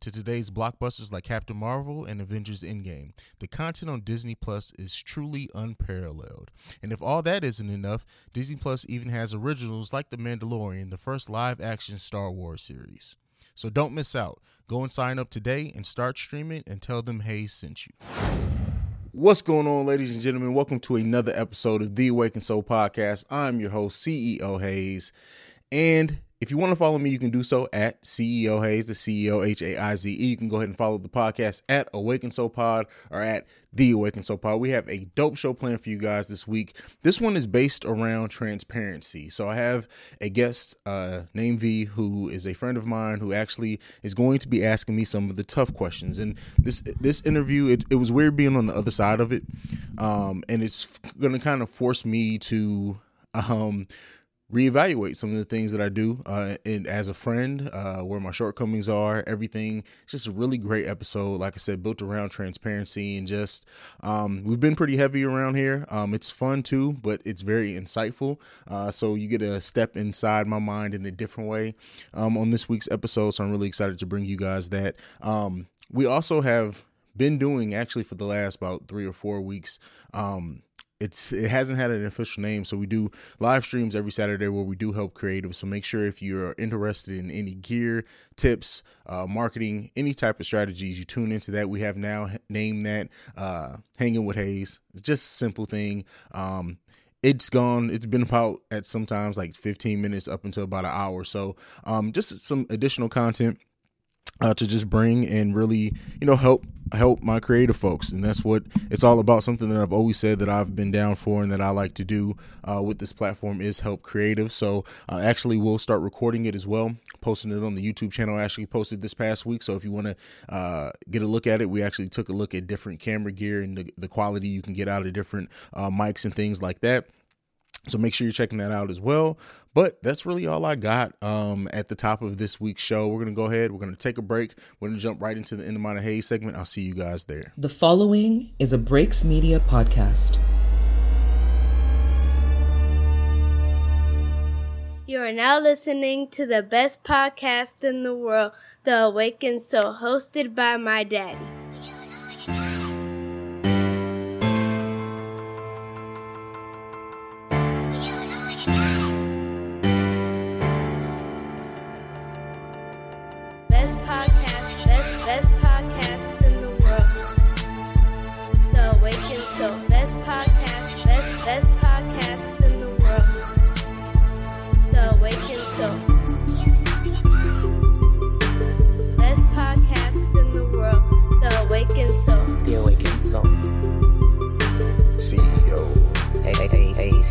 to today's blockbusters like Captain Marvel and Avengers Endgame. The content on Disney Plus is truly unparalleled. And if all that isn't enough, Disney Plus even has originals like The Mandalorian, the first live action Star Wars series. So don't miss out. Go and sign up today and start streaming and tell them Haize sent you. What's going on, ladies and gentlemen? Welcome to another episode of the Awaken Soul Podcast. I'm your host, CEO Haize. And if you want to follow me, you can do so at CEO Haize, the CEO H A I Z E. You can go ahead and follow the podcast at Awaken Soul Pod or at the Awaken Soul Pod. We have a dope show planned for you guys this week. This one is based around transparency. So I have a guest uh, named V who is a friend of mine who actually is going to be asking me some of the tough questions. And this this interview, it, it was weird being on the other side of it, um, and it's going to kind of force me to. Um, reevaluate some of the things that I do uh, and as a friend, uh, where my shortcomings are, everything. It's just a really great episode. Like I said, built around transparency and just um, we've been pretty heavy around here. Um, it's fun too, but it's very insightful. Uh, so you get a step inside my mind in a different way um, on this week's episode. So I'm really excited to bring you guys that. Um, we also have been doing actually for the last about three or four weeks um, it's it hasn't had an official name so we do live streams every saturday where we do help creative so make sure if you're interested in any gear tips uh, marketing any type of strategies you tune into that. We have now named that uh, hanging with Haize it's just a simple thing. Um, it's gone. It's been about at sometimes like 15 minutes up until about an hour. So um, just some additional content uh, to just bring and really you know help help my creative folks. And that's what it's all about. Something that i've always said that i've been down for and that i like to do uh, with this platform is help creative. So uh, actually we'll start recording it as well posting it on the youtube channel. I actually posted this past week. So if you want to uh, get a look at it we actually took a look at different camera gear and the, the quality you can get out of different uh, mics and things like that so make sure you're checking that out as well. But that's really all I got um, at the top of this week's show. We're going to go ahead. We're going to take a break. We're going to jump right into the In The Mind of Haize segment. I'll see you guys there. The following is a Breaks Media podcast. You are now listening to the best podcast in the world, The Awakened Soul, hosted by my daddy.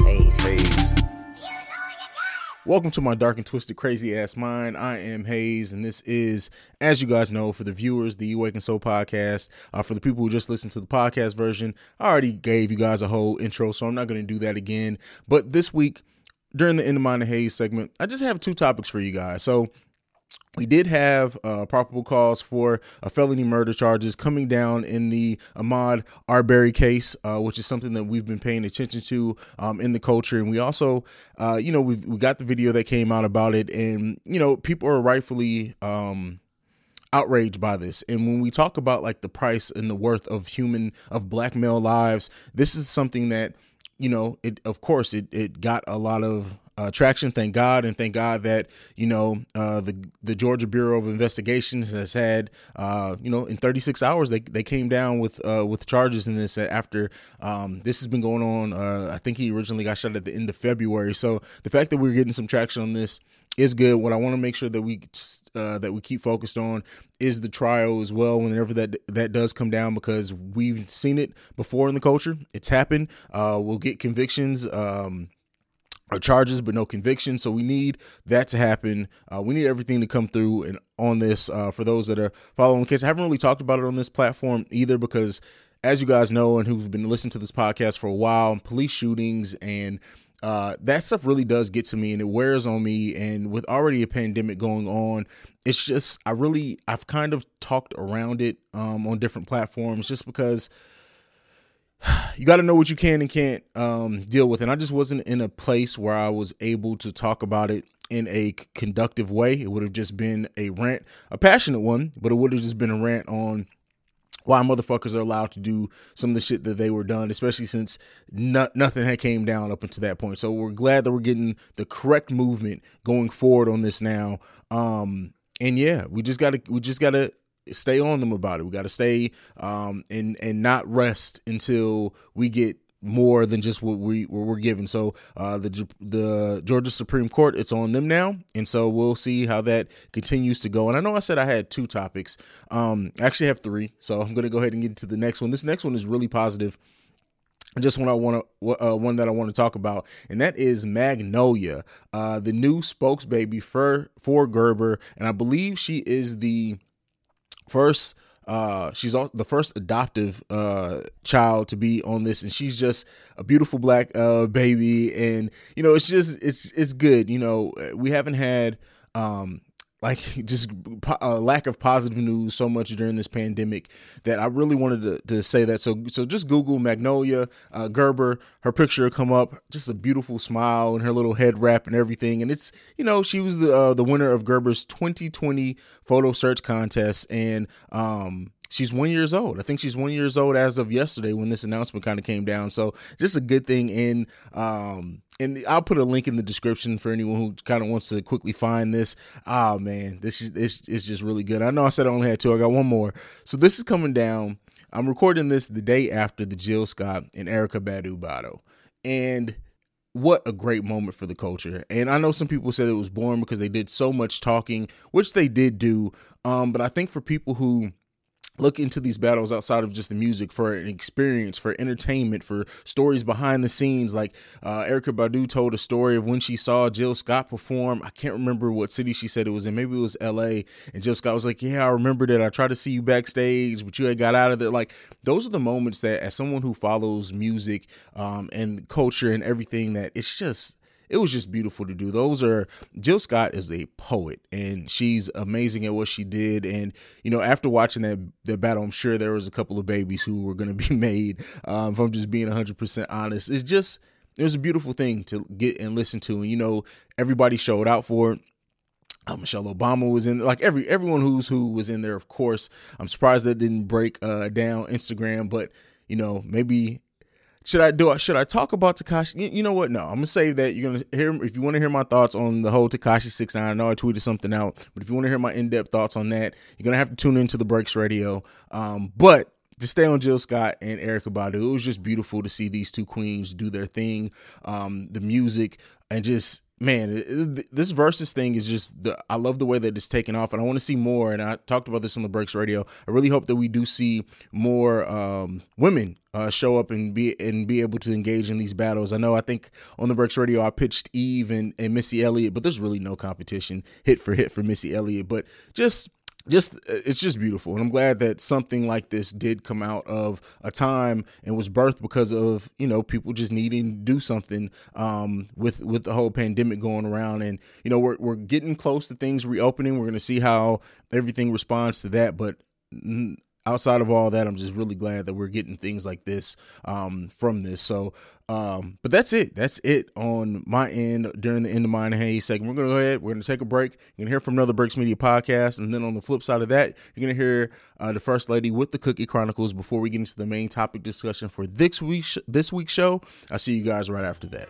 Haize, Haize. Haize. Welcome to my dark and twisted, crazy ass mind. I am Haize, and this is, as you guys know, for the viewers, the Awaken Soul podcast. Uh, for the people who just listened to the podcast version, I already gave you guys a whole intro, so I'm not going to do that again. But this week, during the In The Mind of Haize segment, I just have two topics for you guys. So we did have uh, probable cause for a felony murder charges coming down in the Ahmaud Arbery case, uh, which is something that we've been paying attention to um, in the culture. And we also, uh, you know, we've, we got the video that came out about it, and you know, people are rightfully. Um, outraged by this and when we talk about like the price and the worth of human of black male lives this is something that you know it of course it, it got a lot of uh, traction. Thank God, and thank God that you know uh, the the Georgia Bureau of Investigations has had uh, you know in 36 hours they, they came down with uh, with charges in this after um, this has been going on. Uh, I think he originally got shot at the end of February. So the fact that we're getting some traction on this is good. What I want to make sure that we uh, that we keep focused on is the trial as well. Whenever that that does come down, because we've seen it before in the culture, it's happened. Uh, we'll get convictions. Um, or charges, but no conviction. So we need that to happen. Uh, we need everything to come through and on this uh, for those that are following case. I haven't really talked about it on this platform either because, as you guys know and who've been listening to this podcast for a while, police shootings and uh, that stuff really does get to me and it wears on me. And with already a pandemic going on, it's just, I really, I've kind of talked around it um, on different platforms just because you got to know what you can and can't um, deal with. And I just wasn't in a place where I was able to talk about it in a conductive way. It would have just been a rant, a passionate one, but it would have just been a rant on why motherfuckers are allowed to do some of the shit that they were done, especially since no, nothing had came down up until that point. So we're glad that we're getting the correct movement going forward on this now. Um, and yeah, we just gotta we just gotta stay on them about it. We gotta stay um, and and not rest until we get more than just what we what we're given. So uh, the the Georgia Supreme Court, it's on them now, and so we'll see how that continues to go. And I know I said I had two topics. Um, I actually have three, so I'm gonna go ahead and get into the next one. This next one is really positive. Just one I want to uh, one that I want to talk about, and that is Magnolia, uh, the new spokesbaby for for Gerber, and I believe she is the first uh, she's the first adoptive uh, child to be on this, and she's just a beautiful black uh, baby. And you know, it's just it's it's good. You know, we haven't had um, like just a lack of positive news so much during this pandemic that I really wanted to, to say that. So so just Google Magnolia uh, Gerber. Her picture come up. Just a beautiful smile and her little head wrap and everything. And it's you know she was the uh, the winner of Gerber's 2020 photo search contest and um she's one years old. I think she's one years old as of yesterday when this announcement kind of came down. So just a good thing. in um, and I'll put a link in the description for anyone who kind of wants to quickly find this. Oh man, this is this is just really good. I know I said I only had two. I got one more. So this is coming down. I'm recording this the day after the Jill Scott and Erykah Badu battle, and what a great moment for the culture. And I know some people said it was boring because they did so much talking, which they did do. Um, but I think for people who look into these battles outside of just the music for an experience, for entertainment, for stories behind the scenes. Like uh, Erykah Badu told a story of when she saw Jill Scott perform. I can't remember what city she said it was in. Maybe it was L.A. And Jill Scott was like, "Yeah, I remember that. I tried to see you backstage, but you had got out of there." Like those are the moments that, as someone who follows music um, and culture and everything, that it's just it was just beautiful to do. Those are Jill Scott is a poet and she's amazing at what she did. And you know, after watching that that battle, I'm sure there was a couple of babies who were going to be made. Um, if I'm just being 100 percent honest, it's just it was a beautiful thing to get and listen to. And you know, everybody showed out for it. Uh, Michelle Obama was in like every everyone who's who was in there. Of course, I'm surprised that didn't break uh, down Instagram, but you know maybe should I do? Should I talk about Tekashi? You, you, know what? No, I'm gonna save that you're gonna hear. If you want to hear my thoughts on the whole Tekashi Six Nine, I know I tweeted something out, but if you want to hear my in depth thoughts on that, you're gonna have to tune into the Breaks Radio. Um, but to stay on Jill Scott and Erykah Badu, it was just beautiful to see these two queens do their thing. Um, the music and just man, this versus thing is just the I love the way that it's taken off, and I want to see more. And I talked about this on the Breaks Radio. I really hope that we do see more um, women uh, show up and be and be able to engage in these battles. I know I think on the Breaks Radio I pitched Eve and, and Missy Elliott, but there's really no competition hit for hit for Missy Elliott. But just just it's just beautiful. And i'm glad that something like this did come out of a time and was birthed because of you know people just needing to do something um, with with the whole pandemic going around. And you know we're, we're getting close to things reopening. We're going to see how everything responds to that. But outside of all that, I'm just really glad that we're getting things like this um, from this. So, um, but that's it. That's it on my end during the end of mine hey segment. We're gonna go ahead. We're gonna take a break. You're gonna hear from another Breaks Media podcast, and then on the flip side of that, you're gonna hear uh, the first lady with the Cookie Chronicles before we get into the main topic discussion for this week this week's show. I'll see you guys right after that.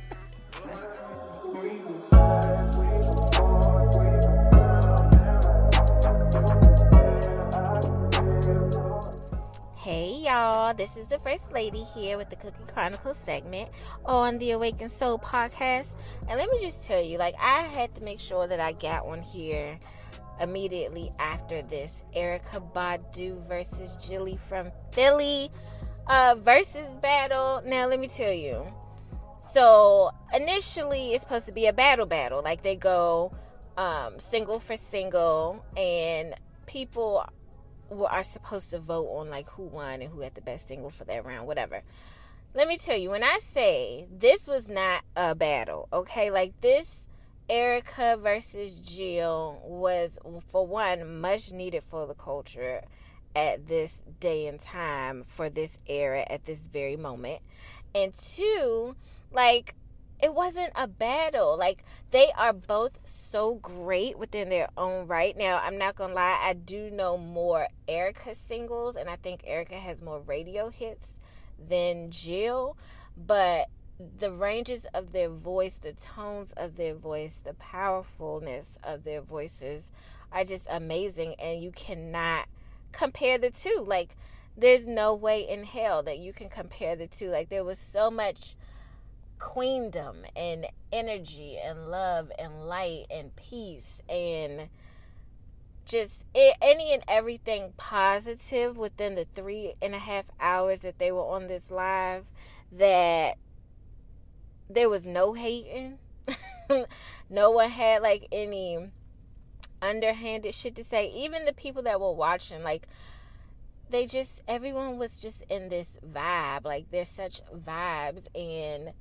Hey y'all, this is the First Ladi here with the Cookie Chronicles segment on the Awakened Soul podcast. And let me just tell you, like, I had to make sure that I got one here immediately after this Erykah Badu versus Jilly from Philly uh, versus battle. Now, let me tell you. So, initially, it's supposed to be a battle battle. Like, they go um, single for single, and people are supposed to vote on like who won and who had the best single for that round, whatever. Let me tell you, when I say this was not a battle, okay, like this Erykah versus Jill was, for one, much needed for the culture at this day and time, for this era, at this very moment. And two, like, it wasn't a battle. Like they are both so great within their own right. Now, I'm not gonna lie, I do know more Erykah singles, and I think Erykah has more radio hits than Jill, but the ranges of their voice, the tones of their voice, the powerfulness of their voices are just amazing, and you cannot compare the two. Like, there's no way in hell that you can compare the two. Like, there was so much queendom and energy and love and light and peace and just any and everything positive within the three and a half hours that they were on this live that there was no hating. No one had like any underhanded shit to say. Even the people that were watching like they just everyone was just in this vibe. Like there's such vibes and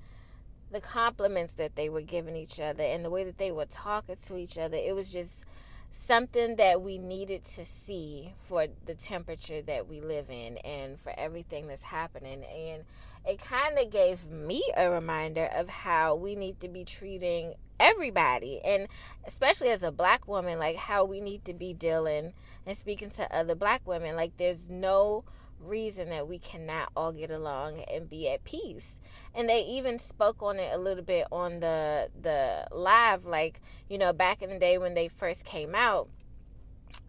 the compliments that they were giving each other and the way that they were talking to each other it was just something that we needed to see for the temperature that we live in and for everything that's happening. And it kind of gave me a reminder of how we need to be treating everybody and especially as a black woman like how we need to be dealing and speaking to other black women. Like there's no reason that we cannot all get along and be at peace and they even spoke on it a little bit on the the live like you know back in the day when they first came out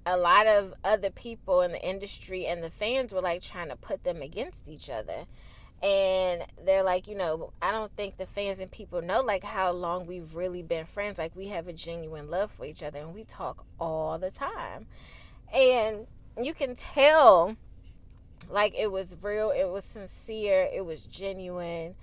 a lot of other people in the industry and the fans were like trying to put them against each other. And they're like you know i don't think the fans and people know like how long we've really been friends. Like we have a genuine love for each other and we talk all the time. And you can tell like it was real it was sincere it was genuine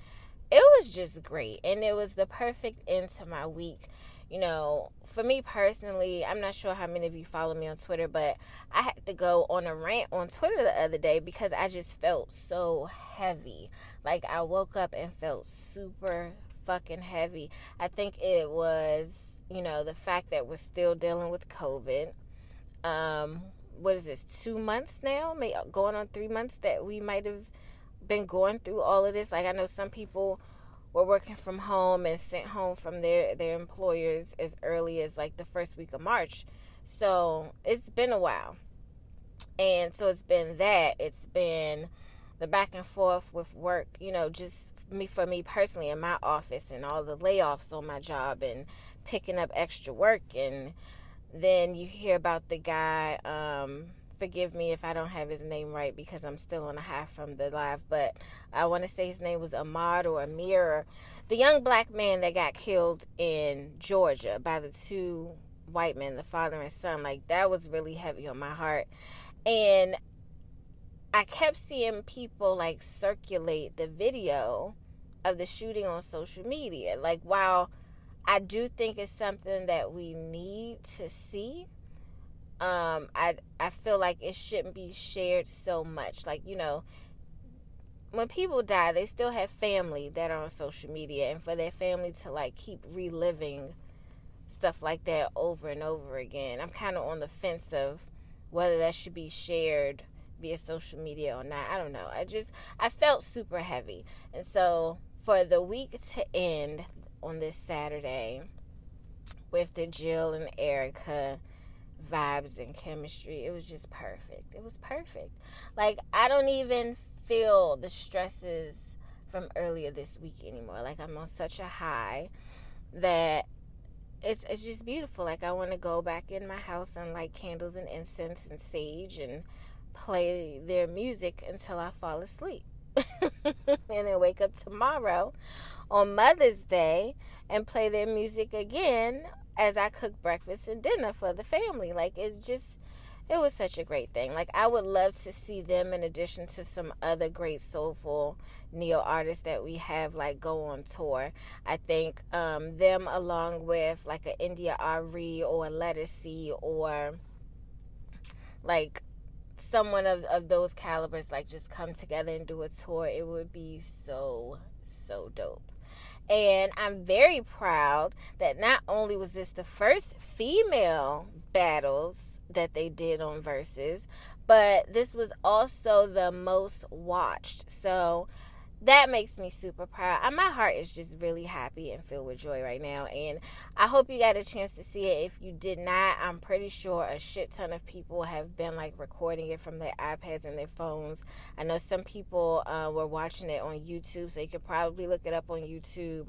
it was just great and it was the perfect end to my week. You know for me personally i'm not sure how many of you follow me on twitter but i had to go on a rant on twitter the other day because i just felt so heavy. Like i woke up and felt super fucking heavy. I think it was you know the fact that we're still dealing with covid. Um what is this two months now? May, going on three months that we might have been going through all of this. Like i know some people were working from home and sent home from their their employers as early as like the first week of march. So it's been a while. And so it's been that. It's been the back and forth with work you know just me for me personally in my office and all the layoffs on my job and picking up extra work. And then you hear about the guy um forgive me if I don't have his name right because I'm still on a high from the live, but I want to say his name was Ahmad or Amir, the young black man that got killed in Georgia by the two white men, the father and son. Like that was really heavy on my heart. And I kept seeing people like circulate the video of the shooting on social media. Like while I do think it's something that we need to see um i i feel like it shouldn't be shared so much like you know when people die they still have family that are on social media and for their family to like keep reliving stuff like that over and over again. I'm kind of on the fence of whether that should be shared via social media or not. I don't know. I just I felt super heavy. And so for the week to end on this Saturday with the Jill and Erykah vibes and chemistry, it was just perfect. It was perfect. Like I don't even feel the stresses from earlier this week anymore. Like I'm on such a high that it's it's just beautiful. Like I want to go back in my house and light candles and incense and sage and play their music until I fall asleep. and then wake up tomorrow on Mother's Day and play their music again as I cook breakfast and dinner for the family. Like it's just it was such a great thing. Like I would love to see them in addition to some other great soulful neo artists that we have like go on tour. I think um, them along with like an India Arie or a Ledisi or like someone of, of those calibers like just come together and do a tour. It would be so so dope. And I'm very proud that not only was this the first female battles that they did on Verzuz, but this was also the most watched. So that makes me super proud. My heart is just really happy and filled with joy right now. And I hope you got a chance to see it. If you did not, I'm pretty sure a shit ton of people have been like recording it from their iPads and their phones. I know some people uh, were watching it on YouTube, so you could probably look it up on YouTube.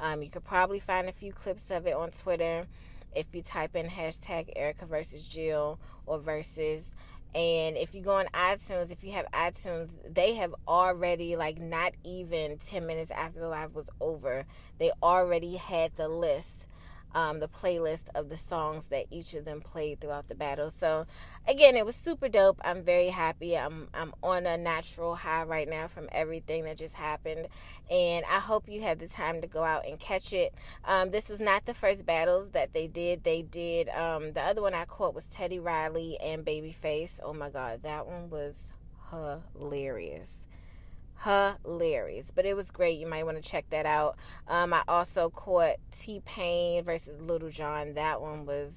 Um, you could probably find a few clips of it on Twitter if you type in hashtag Erykah versus Jill or versus. And if you go on iTunes, if you have iTunes, they have already, like, not even 10 minutes after the live was over, they already had the list um, the playlist of the songs that each of them played throughout the battle. So again, it was super dope. I'm very happy. I'm I'm on a natural high right now from everything that just happened, and I hope you had the time to go out and catch it. Um, this was not the first battles that they did. They did um, the other one I caught was Teddy Riley and Babyface. Oh my God, that one was hilarious hilarious. But it was great. You might want to check that out. Um, I also caught T Pain versus Lil Jon. That one was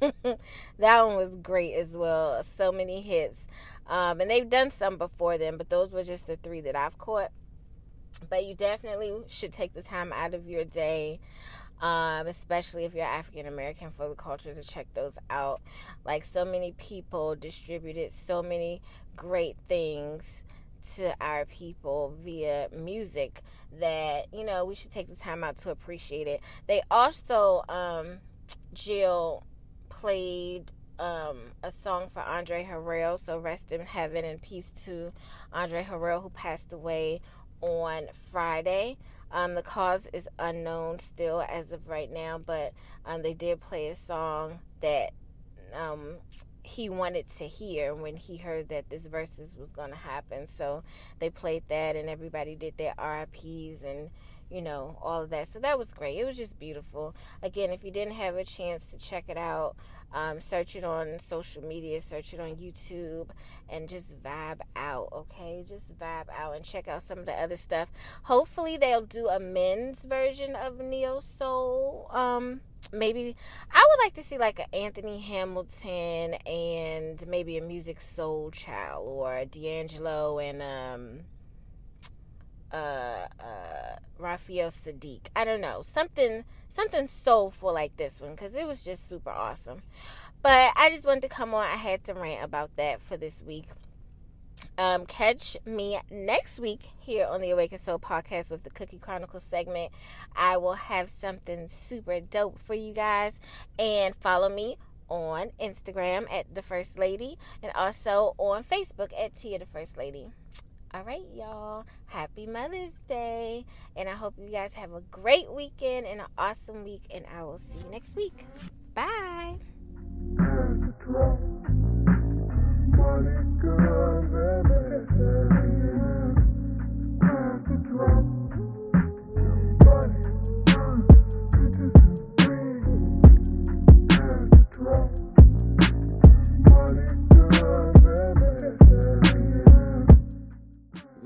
that one was great as well. So many hits. Um, and they've done some before them, but those were just the three that I've caught. But you definitely should take the time out of your day, um, especially if you're African American for the culture, to check those out. Like so many people distributed so many great things to our people via music that you know we should take the time out to appreciate it they also um jill played um, a song for Andre Harrell, so rest in heaven and peace to Andre Harrell, who passed away on Friday. Um, the cause is unknown still as of right now, but um, they did play a song that um, he wanted to hear when he heard that this Verzuz was going to happen. So they played that, and everybody did their RIPs and you know all of that. So that was great. It was just beautiful. Again, if you didn't have a chance to check it out, um, search it on social media, search it on YouTube, and just vibe out, okay? Just vibe out and check out some of the other stuff. Hopefully, they'll do a men's version of Neo Soul. Um, maybe I would like to see like an Anthony Hamilton and maybe a Musiq Soulchild or D'Angelo and um uh uh Raphael Saadiq. I don't know something something soulful like this one because it was just super awesome. But I just wanted to come on. I had to rant about that for this week. Um, catch me next week here on the Awaken Soul podcast with the Cookie Chronicles segment. I will have something super dope for you guys. And follow me on Instagram at the First Ladi and also on Facebook at Tia the First Ladi. All right, y'all. Happy Mother's Day. And I hope you guys have a great weekend and an awesome week. And I will see you next week. Bye.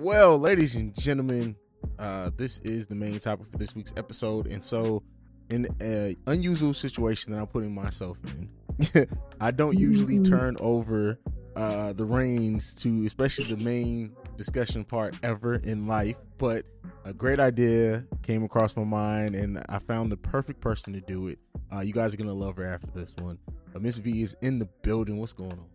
Well, ladies and gentlemen, uh, this is the main topic for this week's episode. And so, in an unusual situation that I'm putting myself in. I don't usually turn over uh, the reins to, especially the main discussion part ever in life, but a great idea came across my mind, and I found the perfect person to do it. Uh, you guys are gonna love her after this one. Uh, Miss V is in the building. What's going on?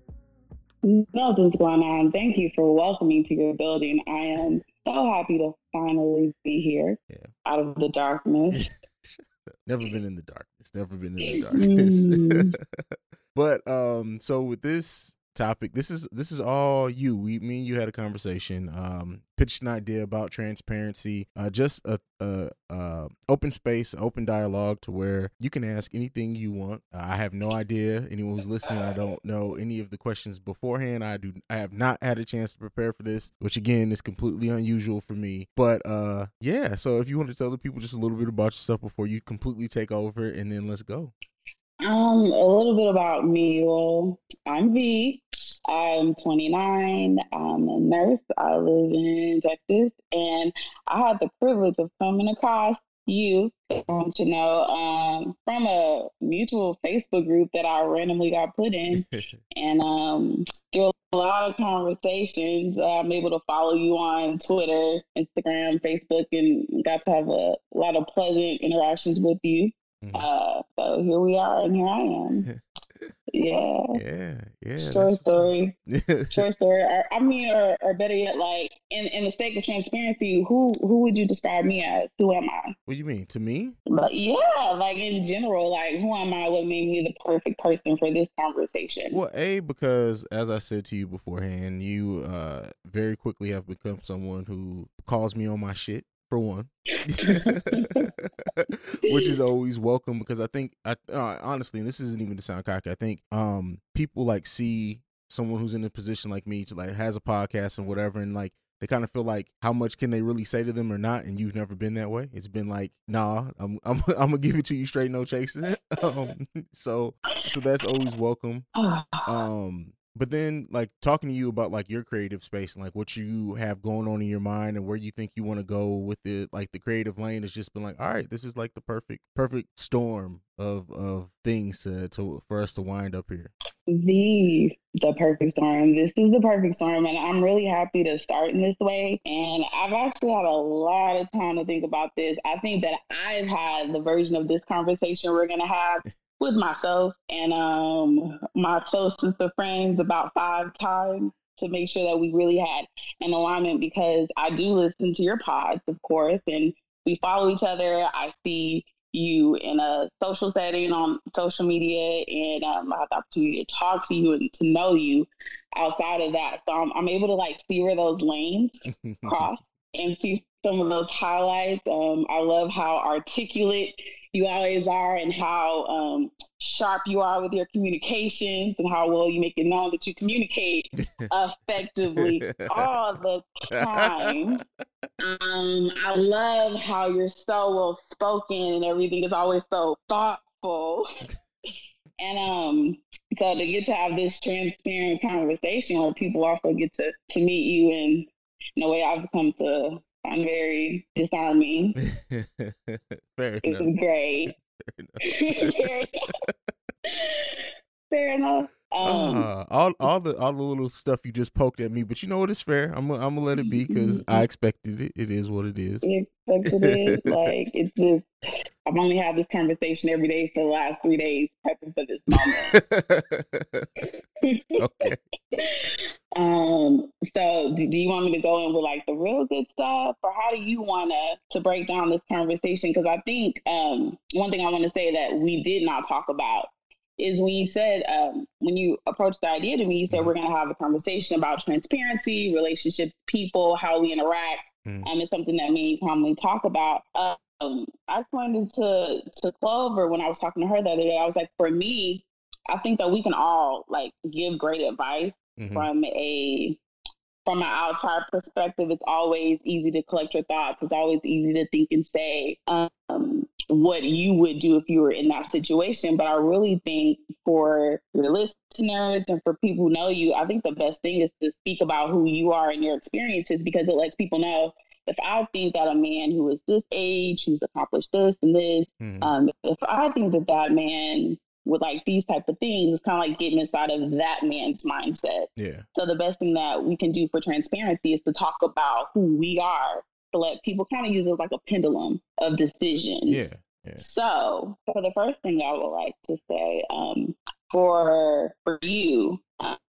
Nothing's going on. Thank you for welcoming to your building. I am so happy to finally be here Yeah. out of the darkness. never been in the darkness. Never been in the darkness. Mm. but um, so with this topic, this is this is all you. We, me and you had a conversation. Um, pitched an idea about transparency. Uh, just a, a, uh open space, open dialogue to where you can ask anything you want. Uh, I have no idea. Anyone who's listening, I don't know any of the questions beforehand. I do. I have not had a chance to prepare for this, which again is completely unusual for me. But uh, yeah. So if you want to tell the people just a little bit about yourself before you completely take over, and then let's go. Um, a little bit about me. Well, I'm V. I'm 29. I'm a nurse. I live in Texas, and I had the privilege of coming across you, um, to know, um, from a mutual Facebook group that I randomly got put in, and um, through a lot of conversations, I'm able to follow you on Twitter, Instagram, Facebook, and got to have a lot of pleasant interactions with you. Mhm. Uh, so here we are, and here I am. Yeah. yeah, yeah. Short story. Short story. Or, I mean, or, or better yet, like in, in the sake of transparency, who who would you describe me as? Who am I? what do you mean to me? But yeah, like in general, like who am I? What made me the perfect person for this conversation? Well, a because as I said to you beforehand, you uh very quickly have become someone who calls me on my shit for one, which is always welcome because I think I uh, honestly, and this isn't even to sound cocky. I think um people like see someone who's in a position like me to like has a podcast and whatever, and like they kind of feel like how much can they really say to them or not and you've never been that way? It's been like nah i'm i'm, I'm gonna give it to you straight no chasing um so so that's always welcome. Um but then like talking to you about like your creative space and like what you have going on in your mind and where you think you want to go with it like the creative lane has just been like all right this is like the perfect perfect storm of of things to, to for us to wind up here the the perfect storm. This is the perfect storm, and I'm really happy to start in this way. And I've actually had a lot of time to think about this. I think that I've had the version of this conversation we're gonna have with myself and um my closest of friends about five times to make sure that we really had an alignment because I do listen to your pods, of course, and we follow each other. I see you in a social setting on social media and um, I have the opportunity to talk to you and to know you outside of that. So I'm, I'm able to like see where those lanes cross and see some of those highlights. Um, I love how articulate you always are and how um, sharp you are with your communications and how well you make it known that you communicate effectively all the time. Um, I love how you're so well spoken and everything is always so thoughtful. and um, so to get to have this transparent conversation where people also get to to meet you in, in a way I've come to find very disarming. fair It's enough great. Fair enough. Fair enough. Um, Ah, all all the all the little stuff you just poked at me, but you know what? It's fair. I'm gonna I'm gonna let it be because I expected it. It is what it is. you expect it. Like it's just I've only had this conversation every day for the last three days prepping for this moment. okay. Um, so do, do you want me to go in with like the real good stuff or how do you want to to break down this conversation? Because I think um, one thing I want to say that we did not talk about is when you said um, when you approached the idea to me, you said we're going to have a conversation about transparency, relationships, people, how we interact. Mhm. Um, it's something that me and commonly talk about. Um, I pointed to to Clover when I was talking to her the other day. I was like, for me, I think that we can all like give great advice Mhm. from a from an outside perspective. It's always easy to collect your thoughts. It's always easy to think and say um, what you would do if you were in that situation. But I really think for your listeners and for people who know you, I think the best thing is to speak about who you are and your experiences because it lets people know if I think that a man who is this age, who's accomplished this and this, Mhm. um, if I think that that man with like these type of things, it's kind of like getting inside of that man's mindset. yeah. So the best thing that we can do for transparency is to talk about who we are let people kind of use it like a pendulum of decisions. Yeah. So for the first thing I would like to say, um, for for you,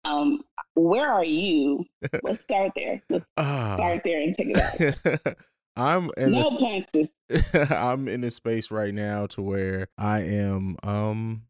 um, where are you? Let's start there. Let's Ah. start there and take it out. I'm in no punches. I'm in a space right now to where I am um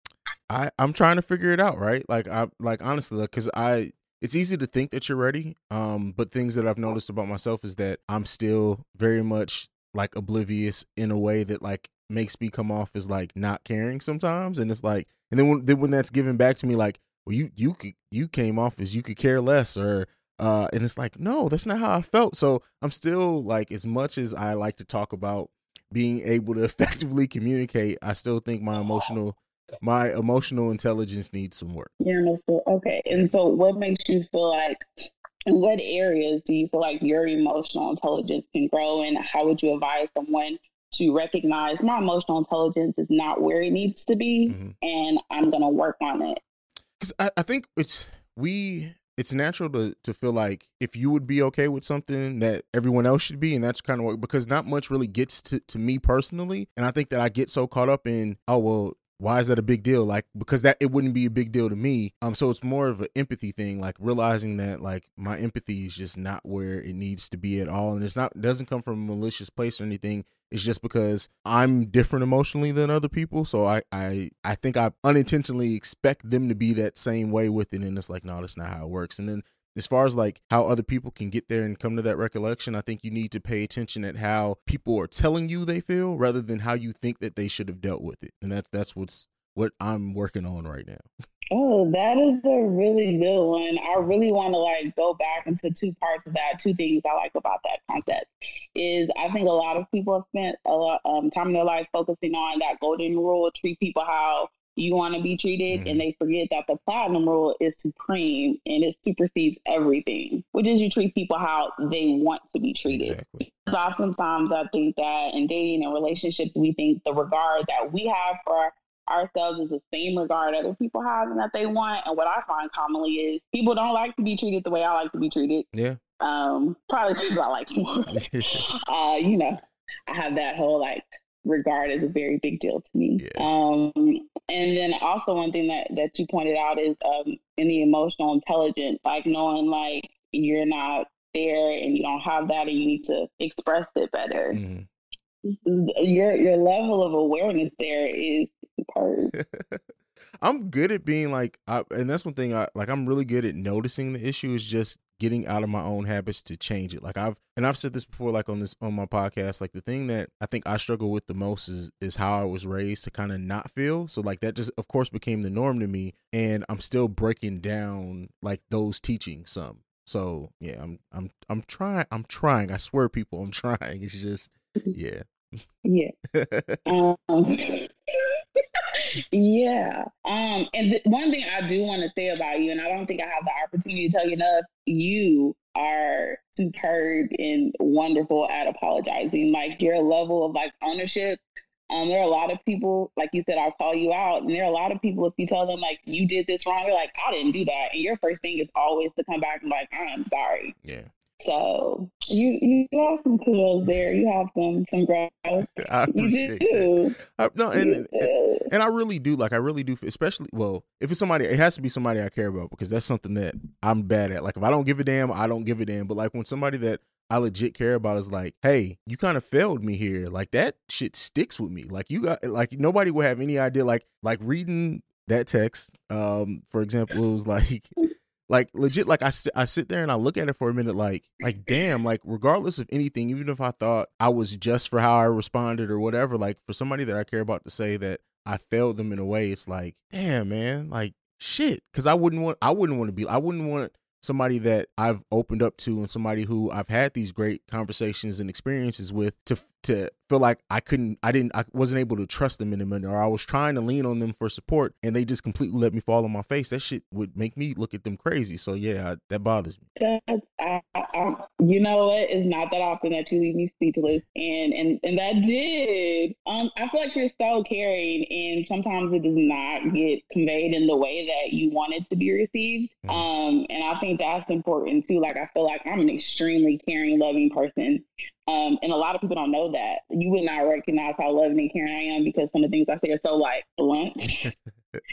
I I'm trying to figure it out, right? Like I like honestly like cuz I it's easy to think that you're ready. Um but things that I've noticed about myself is that I'm still very much like oblivious in a way that like makes me come off as like not caring sometimes and it's like and then when then when that's given back to me like well you you could you came off as you could care less or uh and it's like no that's not how I felt so I'm still like as much as I like to talk about being able to effectively communicate I still think my emotional my emotional intelligence needs some work. Okay. And so what makes you feel like in what areas do you feel like your emotional intelligence can grow and how would you advise someone to recognize my emotional intelligence is not where it needs to be Mhm. and I'm gonna work on it. because I, I think it's we it's natural to to feel like if you would be okay with something that everyone else should be and that's kind of what because not much really gets to to me personally and i think that i get so caught up in oh well why is that a big deal like because that it wouldn't be a big deal to me um so it's more of an empathy thing like realizing that like my empathy is just not where it needs to be at all and it's not it doesn't come from a malicious place or anything it's just because I'm different emotionally than other people. So I, I I think I unintentionally expect them to be that same way with it. And it's like, no, that's not how it works. And then as far as like how other people can get there and come to that recollection, I think you need to pay attention at how people are telling you they feel rather than how you think that they should have dealt with it. And that's that's what's what I'm working on right now. Oh, that is a really good one. I really want to like go back into two parts of that. Two things I like about that concept is I think a lot of people have spent a lot um, time in their life focusing on that golden rule: treat people how you want to be treated, Mhm. and they forget that the platinum rule is supreme and it supersedes everything, which is you treat people how they want to be treated. Exactly. Oftentimes, I think that in dating and relationships, we think the regard that we have for ourselves is the same regard other people have and that they want. And what I find commonly is people don't like to be treated the way I like to be treated. Yeah. Um, probably people I like more. uh, you know, I have that whole like regard is a very big deal to me. Yeah. Um, and then also one thing that that you pointed out is um, in the emotional intelligence, like knowing like you're not there and you don't have that and you need to express it better. Mhm. Your your level of awareness there is superb. I'm good at being like, I, and that's one thing I like. I'm really good at noticing the issue. Is just getting out of my own habits to change it. Like I've and I've said this before, like on this on my podcast. Like the thing that I think I struggle with the most is is how I was raised to kind of not feel. So like that just of course became the norm to me, and I'm still breaking down like those teachings some. So yeah, I'm I'm I'm trying. I'm trying. I swear, people, I'm trying. It's just yeah. Yeah. Um, yeah. Um, and th- one thing I do want to say about you, and I don't think I have the opportunity to tell you enough, you are superb and wonderful at apologizing. Like your level of like ownership. Um, there are a lot of people, like you said, I'll call you out. And there are a lot of people, if you tell them like you did this wrong, you're like, I didn't do that. And your first thing is always to come back and like, I'm sorry. yeah. So you you have some kudos there. You have some some growth. I You appreciate that. I, no, You and, and and I really do like I really do especially well if it's somebody it has to be somebody I care about because that's something that I'm bad at like if I don't give a damn I don't give a damn but like when somebody that I legit care about is like hey you kind of failed me here like that shit sticks with me like you got like nobody would have any idea like like reading that text um for example it was like like legit like I sit, I sit there and I look at it for a minute like like damn like regardless of anything even if I thought I was just for how I responded or whatever like for somebody that I care about to say that I failed them in a way it's like damn man like shit cuz I wouldn't want I wouldn't want to be I wouldn't want somebody that I've opened up to and somebody who I've had these great conversations and experiences with to to feel like I couldn't, I didn't, I wasn't able to trust them anymore, or I was trying to lean on them for support, and they just completely let me fall on my face. That shit would make me look at them crazy. So yeah, I, that bothers me. I, I, you know what? It's not that often that you leave me speechless, and and and that did. Um, I feel like you're so caring, and sometimes it does not get conveyed in the way that you want it to be received. Mhm. Um, and I think that's important too. Like I feel like I'm an extremely caring, loving person. Um, and a lot of people don't know that. You would not recognize how loving and caring I am because some of the things I say are so like blunt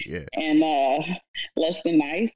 yeah. and uh, less than nice.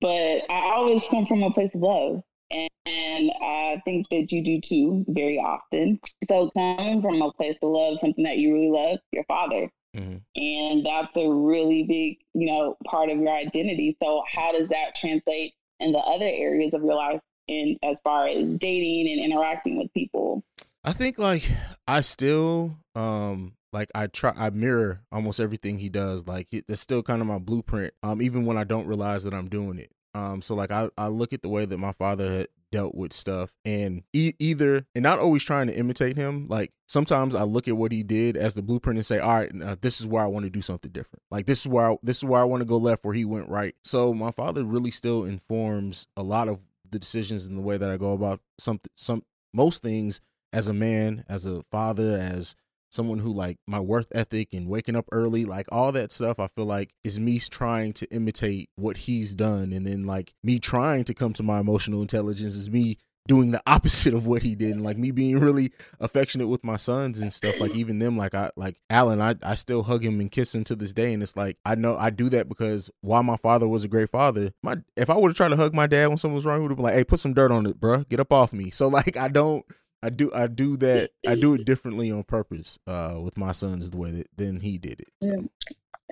But I always come from a place of love. And, and I think that you do too, very often. So, coming from a place of love, something that you really love, your father. Mhm. And that's a really big, you know, part of your identity. So, how does that translate in the other areas of your life, in as far as dating and interacting with people? I think like I still um like I try I mirror almost everything he does. Like it, it's still kind of my blueprint. Um even when I don't realize that I'm doing it. Um so like I I look at the way that my father had dealt with stuff and e- either and not always trying to imitate him like sometimes i look at what he did as the blueprint and say all right now this is where i want to do something different like this is where I, this is where i want to go left where he went right so my father really still informs a lot of the decisions and the way that i go about some some most things as a man, as a father, as someone who like my worth ethic and waking up early, like all that stuff, I feel like is me trying to imitate what he's done. And then like me trying to come to my emotional intelligence is me doing the opposite of what he did. And like me being really affectionate with my sons and stuff. Like even them, like I like Alan, I, I still hug him and kiss him to this day. And it's like I know I do that because while my father was a great father, my if I would have tried to hug my dad when something was wrong, he would have been like, Hey, put some dirt on it, bruh. Get up off me. So like I don't I do I do that I do it differently on purpose uh with my sons the way that than he did it. So.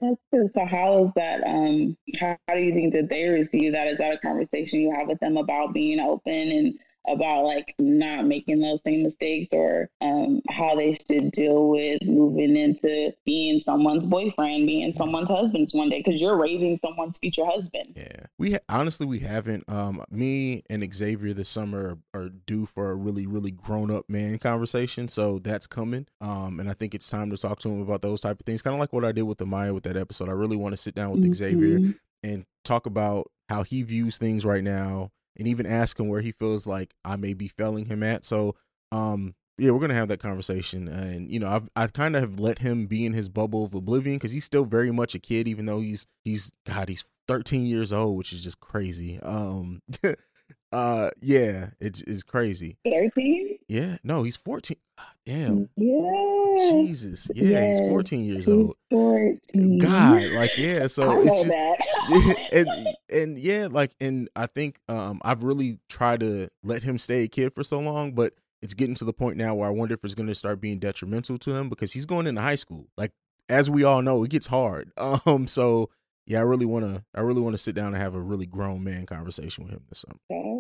So how is that um how, how do you think that they receive that? Is that a conversation you have with them about being open and about like not making those same mistakes or um how they should deal with moving into being someone's boyfriend, being someone's husband one day because you're raising someone's future husband. yeah. We ha- honestly we haven't um me and Xavier this summer are, are due for a really really grown up man conversation. So that's coming. Um and I think it's time to talk to him about those type of things. Kind of like what I did with Amaya with that episode. I really want to sit down with Xavier Mhm. and talk about how he views things right now and even ask him where he feels like I may be failing him at. So, um, yeah, we're gonna have that conversation, and you know, I've I kind of have let him be in his bubble of oblivion because he's still very much a kid, even though he's he's God, he's 13 years old, which is just crazy. Um, uh, yeah, it's it's crazy. 13? Yeah, no, he's 14. God damn, Yeah. Jesus, yeah, Yes. he's 14 years He's old. 14. God, like yeah, so it's just yeah, and and yeah, like and I think um I've really tried to let him stay a kid for so long, but it's getting to the point now where I wonder if it's going to start being detrimental to him because he's going into high school. Like as we all know, it gets hard. Um, so yeah, I really want to I really want to sit down and have a really grown man conversation with him this summer. Oh,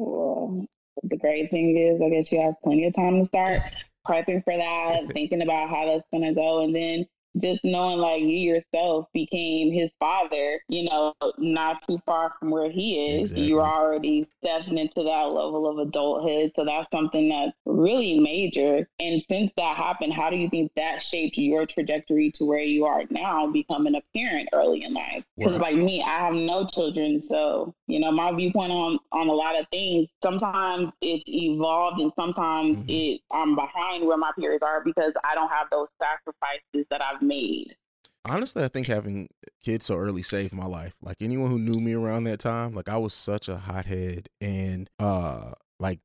well, the great thing is, I guess you have plenty of time to start prepping for that, thinking about how that's going to go. And then just knowing like you yourself became his father, you know, not too far from where he is. Exactly. You're already stepping into that level of adulthood. So that's something that's really major. And since that happened, how do you think that shaped your trajectory to where you are now, becoming a parent early in life? Because Right. like me, I have no children. So, you know, my viewpoint on on a lot of things, sometimes it's evolved and sometimes Mhm. it I'm behind where my peers are because I don't have those sacrifices that I've made. Honestly, I think having kids so early saved my life. Like anyone who knew me around that time, like I was such a hothead and uh like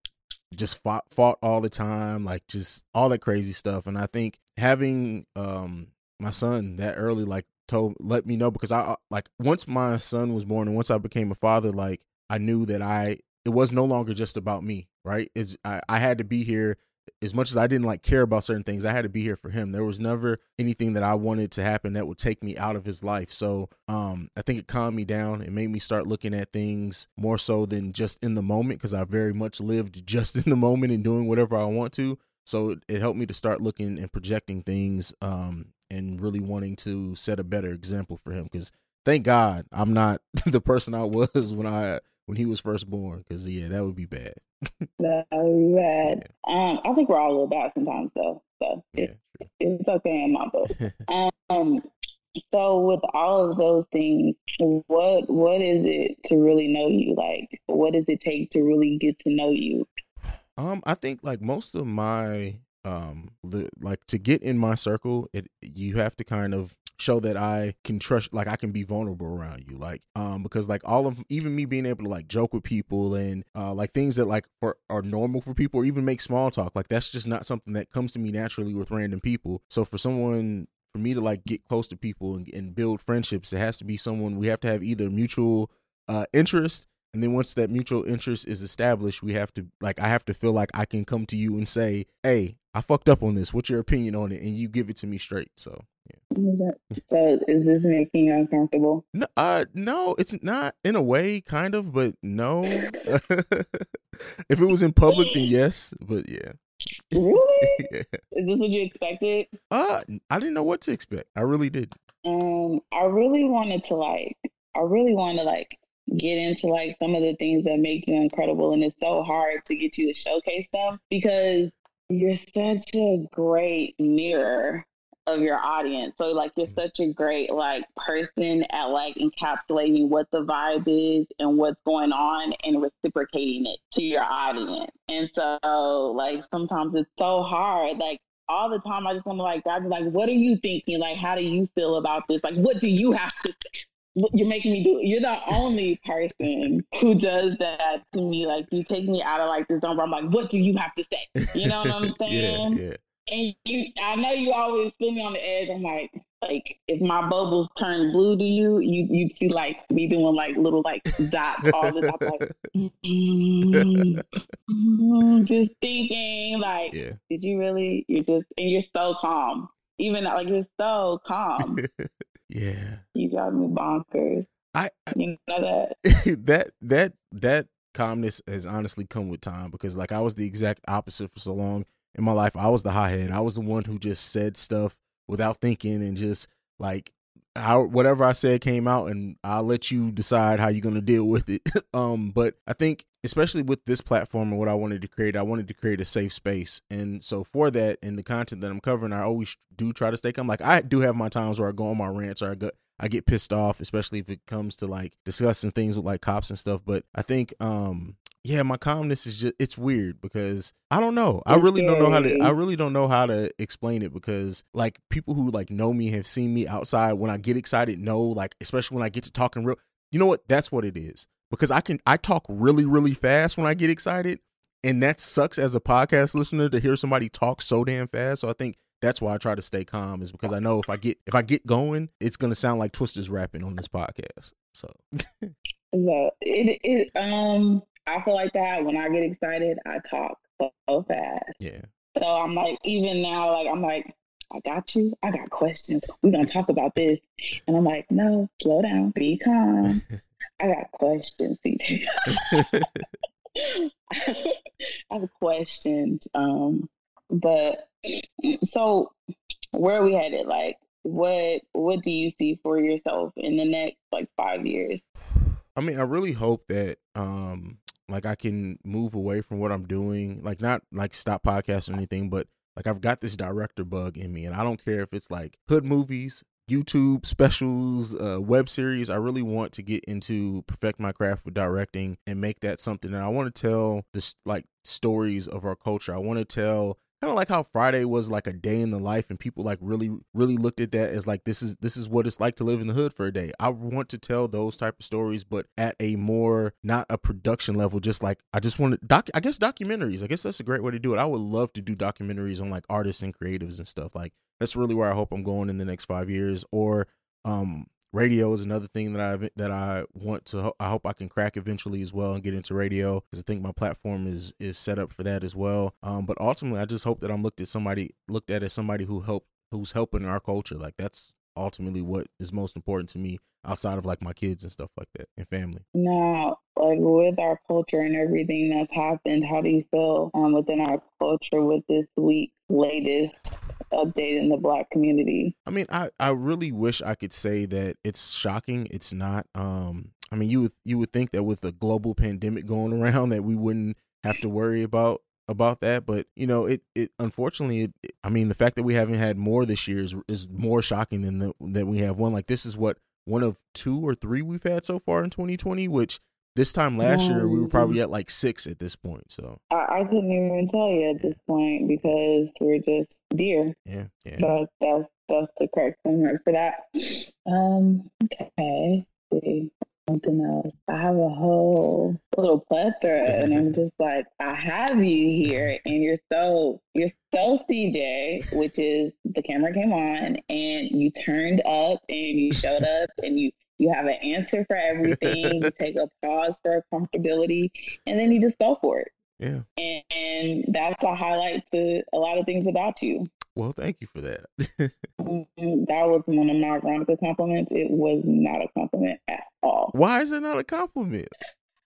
just fought fought all the time, like just all that crazy stuff. And I think having um my son that early like told let me know because I like once my son was born and once I became a father, like I knew that I it was no longer just about me, right? It's I, I had to be here as much as I didn't like care about certain things, I had to be here for him. There was never anything that I wanted to happen that would take me out of his life. So um I think it calmed me down. It made me start looking at things more so than just in the moment because I very much lived just in the moment and doing whatever I want to. So it, helped me to start looking and projecting things um and really wanting to set a better example for him because thank God I'm not the person I was when I when he was first born because yeah that would be bad. That would be bad. Um, I think we're all a little bad sometimes, though. So it's, it's okay in my book. um, so with all of those things, what what is it to really know you? Like, what does it take to really get to know you? Um, I think like most of my um li- like to get in my circle, it you have to kind of show that I can trust like I can be vulnerable around you like um because like all of even me being able to like joke with people and uh like things that like for are normal for people or even make small talk like that's just not something that comes to me naturally with random people. So for someone for me to like get close to people and, and build friendships it has to be someone we have to have either mutual uh interest and then once that mutual interest is established we have to like i have to feel like i can come to you and say hey i fucked up on this what's your opinion on it and you give it to me straight so yeah So is this making you uncomfortable? no, uh no it's not in a way kind of but no if it was in public then yes but yeah Really? yeah. Is this what you expected? uh i didn't know what to expect i really did Um, I really wanted to like, I really want to like get into like some of the things that make you incredible, and it's so hard to get you to showcase them because you're such a great mirror of your audience. So like you're mm. such a great like person at like encapsulating what the vibe is and what's going on and reciprocating it to your audience. And so like sometimes it's so hard. Like all the time I just want to like I'd be like, what are you thinking? Like how do you feel about this? Like what do you have to say? You're making me do it. you're the only person who does that to me. Like you take me out of like this zone where I'm like, what do you have to say? You know what I'm saying? yeah And you I know you always put me on the edge. I'm like, like if my bubbles turn blue to you, you you see like me doing like little like dots all the time, like mm, mm, just thinking like, yeah did you really? You're just and you're so calm. Even like you're so calm. yeah you drive me bonkers. I, You know that. that that that calmness has honestly come with time because like I was the exact opposite for so long in my life. I was the hothead. I was the one who just said stuff without thinking and just like how whatever I said came out and I'll let you decide how you're gonna deal with it. um, but I think especially with this platform and what I wanted to create, I wanted to create a safe space. And so for that and the content that I'm covering, I always do try to stay calm. Like I do have my times where I go on my rants or I go I get pissed off, especially if it comes to like discussing things with like cops and stuff. But I think um yeah, my calmness is just it's weird because I don't know. I really don't know how to I really don't know how to explain it because like people who like know me have seen me outside when I get excited know like especially when I get to talking real you know what? That's what it is. Because I can I talk really, really fast when I get excited. And that sucks as a podcast listener to hear somebody talk so damn fast. So I think that's why I try to stay calm is because I know if I get if I get going, it's gonna sound like Twista's rapping on this podcast. So So it it um I feel like that when I get excited, I talk so fast. yeah. So I'm like, even now, like I'm like, I got you. I got questions. We're gonna talk about this. And I'm like, no, slow down, be calm. I got questions, CJ. I have questions. Um, but so where are we headed? Like, what what do you see for yourself in the next like five years? I mean, I really hope that um like I can move away from what I'm doing, like not like stop podcasting or anything, but like I've got this director bug in me and I don't care if it's like hood movies, YouTube specials, uh web series. I really want to get into perfect my craft with directing and make that something and I want to tell this like stories of our culture. I want to tell kind of like how Friday was like a day in the life and people like really really looked at that as like this is this is what it's like to live in the hood for a day. I want to tell those type of stories but at a more not a production level just like I just want to doc I guess documentaries. I guess that's a great way to do it. I would love to do documentaries on like artists and creatives and stuff. Like that's really where I hope I'm going in the next 5 years or um radio is another thing that I that I want to I hope I can crack eventually as well and get into radio because I think my platform is is set up for that as well. Um, but ultimately, I just hope that I'm looked at somebody looked at as somebody who help who's helping our culture. Like that's ultimately what is most important to me outside of like my kids and stuff like that and family. Now, like with our culture and everything that's happened, how do you feel um, within our culture with this week's latest update in the black community? I mean, I I really wish I could say that it's shocking. It's not. Um, I mean, you would you would think that with the global pandemic going around that we wouldn't have to worry about about that but you know it it unfortunately it, it- i mean the fact that we haven't had more this year is, is more shocking than the, that we have one like this is what one of two or three we've had so far in 2020 which this time last year we were probably at like six at this point so I, I couldn't even tell you at this point because we're just deer. yeah yeah But that's that's the correct word for that. Um, okay. Let's see something else. I have a whole little plethora, and I'm just like, I have you here, and you're so you're so CJ, which is the camera came on, and you turned up, and you showed up, and you you have an answer for everything. you take a pause for comfortability, and then you just go for it. yeah And, and that's a highlight to a lot of things about you. well thank you for that Mm, That was one of my Veronica compliments. It was not a compliment at all. why is it not a compliment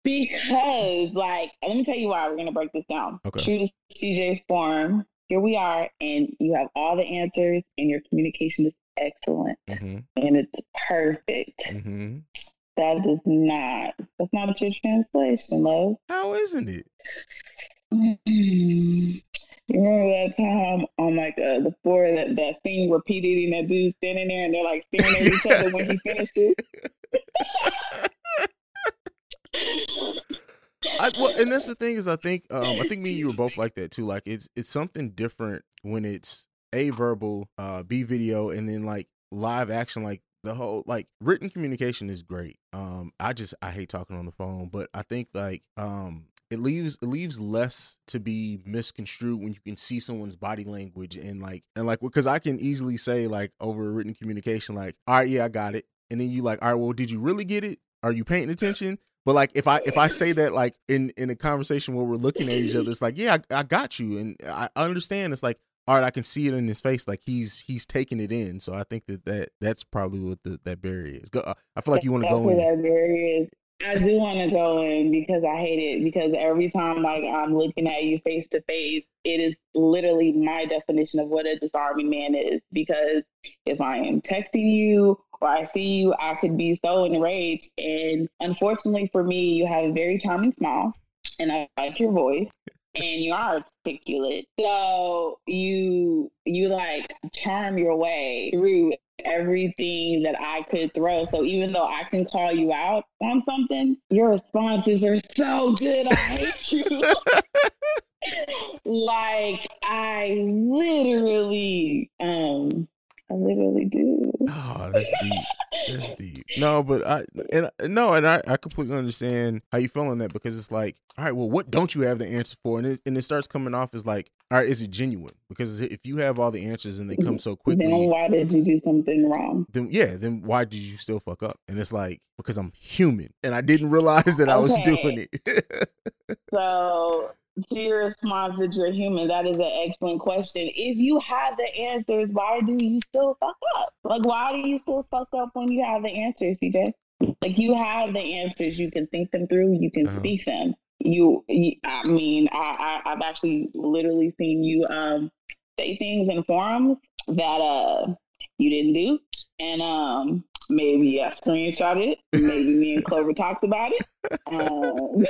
Because, like, let me tell you why. We're going to break this down. Okay. True to CJ's form, here we are, and you have all the answers, and your communication is excellent, mm-hmm and it's perfect. mm-hmm That is not, that's not a true translation, love. how isn't it Mm. You remember that time on like uh, the floor that that scene Diddy and that dude standing there and they're like staring at each other when he finishes. I, well, and that's the thing is, I think, um, I think me and you were both like that too. Like, it's it's something different when it's a verbal, uh, b video, and then like live action. Like the whole like written communication is great. Um, I just I hate talking on the phone, but I think like um. It leaves it leaves less to be misconstrued when you can see someone's body language and like and like because I can easily say like over written communication like all right yeah I got it and then you like all right well did you really get it are you paying attention but like if I if I say that like in in a conversation where we're looking at each other, it's like, yeah, I, I got you, and I I understand. It's like, all right, I can see it in his face, like he's he's taking it in. So I think that that that's probably what the, that barrier is. Go, uh, I feel like you want to go in. that barrier is. I do want to go in because I hate it because every time like I'm looking at you face to face, it is literally my definition of what a disarming man is. Because if I am texting you or I see you, I could be so enraged. And unfortunately for me, you have a very charming smile, and I like your voice. And you are articulate, so you you like charm your way through everything that I could throw. So even though I can call you out on something, your responses are so good. I hate you. like I literally, um, I literally do. Oh, that's deep. That's deep. No, but I and no, and I, I completely understand how you feel on that because it's like, all right, well, what don't you have the answer for? And it, and it starts coming off as like, all right, is it genuine? Because if you have all the answers and they mm-hmm. come so quickly, Then why did you do something wrong? then yeah, then why did you still fuck up? And it's like because I'm human and I didn't realize that I was doing it. So to your response that you're human, that is an excellent question. If you have the answers, why do you still fuck up? Like, why do you still fuck up when you have the answers, CJ? Like, you have the answers. You can think them through. You can Uh-huh. speak them. You, you I mean, I, I, I've actually literally seen you um, say things in forums that uh you didn't do, and um maybe I screenshot it. Maybe me and Clover talked about it. Um,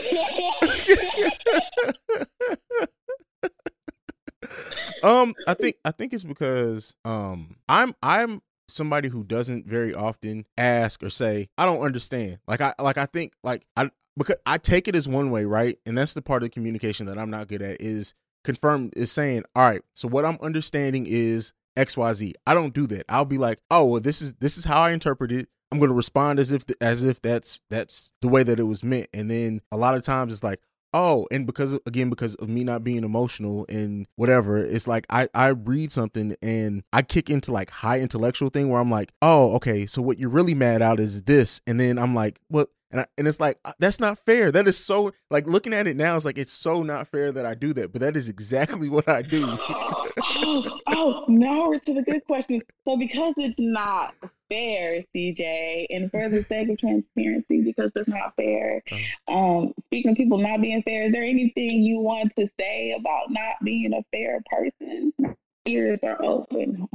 um, I think I think it's because um I'm I'm somebody who doesn't very often ask or say I don't understand. Like I like I think like I because I take it as one way, right? And that's the part of the communication that I'm not good at is confirmed is saying, all right, so what I'm understanding is XYZ. I don't do that. I'll be like, oh well this is this is how I interpret it. I'm going to respond as if as if that's that's the way that it was meant. And then a lot of times it's like, oh, and because again because of me not being emotional and whatever, it's like I I read something and I kick into like high intellectual thing where I'm like, oh, okay, so what you're really mad out is this, and then I'm like, "Well, And, I, and it's like uh, that's not fair. That is so like looking at it now. It's like it's so not fair that I do that, but that is exactly what I do. oh, oh, now we're to the good question. So because it's not fair, CJ, and for the sake of transparency, because it's not fair, um, speaking of people not being fair, is there anything you want to say about not being a fair person? Ears are open.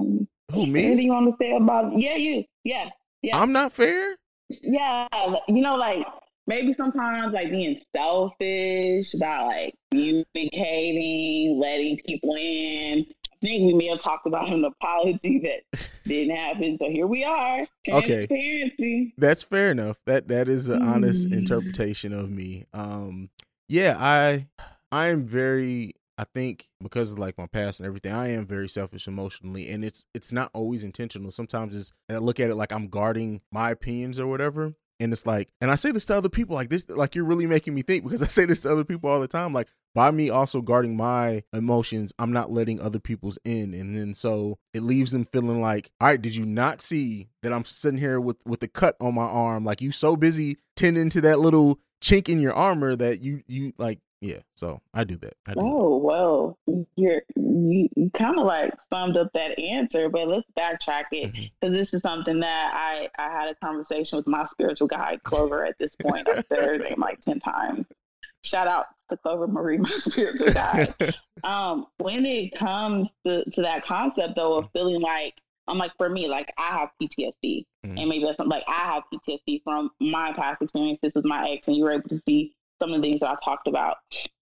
Who Anything me? you want to say about? Yeah, you. Yeah, yeah. I'm not fair. Yeah, you know, like maybe sometimes like being selfish about like communicating, letting people in. I think we may have talked about an apology that didn't happen. So here we are. Okay. That's fair enough. That that is an honest Mm. interpretation of me. Um yeah, I I am very I think because of like my past and everything, I am very selfish emotionally and it's it's not always intentional. Sometimes it's I look at it like I'm guarding my opinions or whatever. And it's like and I say this to other people like this like you're really making me think because I say this to other people all the time like by me also guarding my emotions, I'm not letting other people's in. And then so it leaves them feeling like, all right, did you not see that I'm sitting here with with a cut on my arm? Like you so busy tending to that little chink in your armor that you you like yeah. So I do that. I do that. Oh well, you're you, you kind of like summed up that answer, but let's backtrack it because this is something that I I had a conversation with my spiritual guide Clover at this point. Her name like ten times. Shout out to Clover Marie, my spiritual guide. um, when it comes to, to that concept though of feeling like I'm like for me, like I have PTSD, Mhm. and maybe that's something like I have PTSD from my past experiences with my ex, and you were able to see some of the things that I talked about.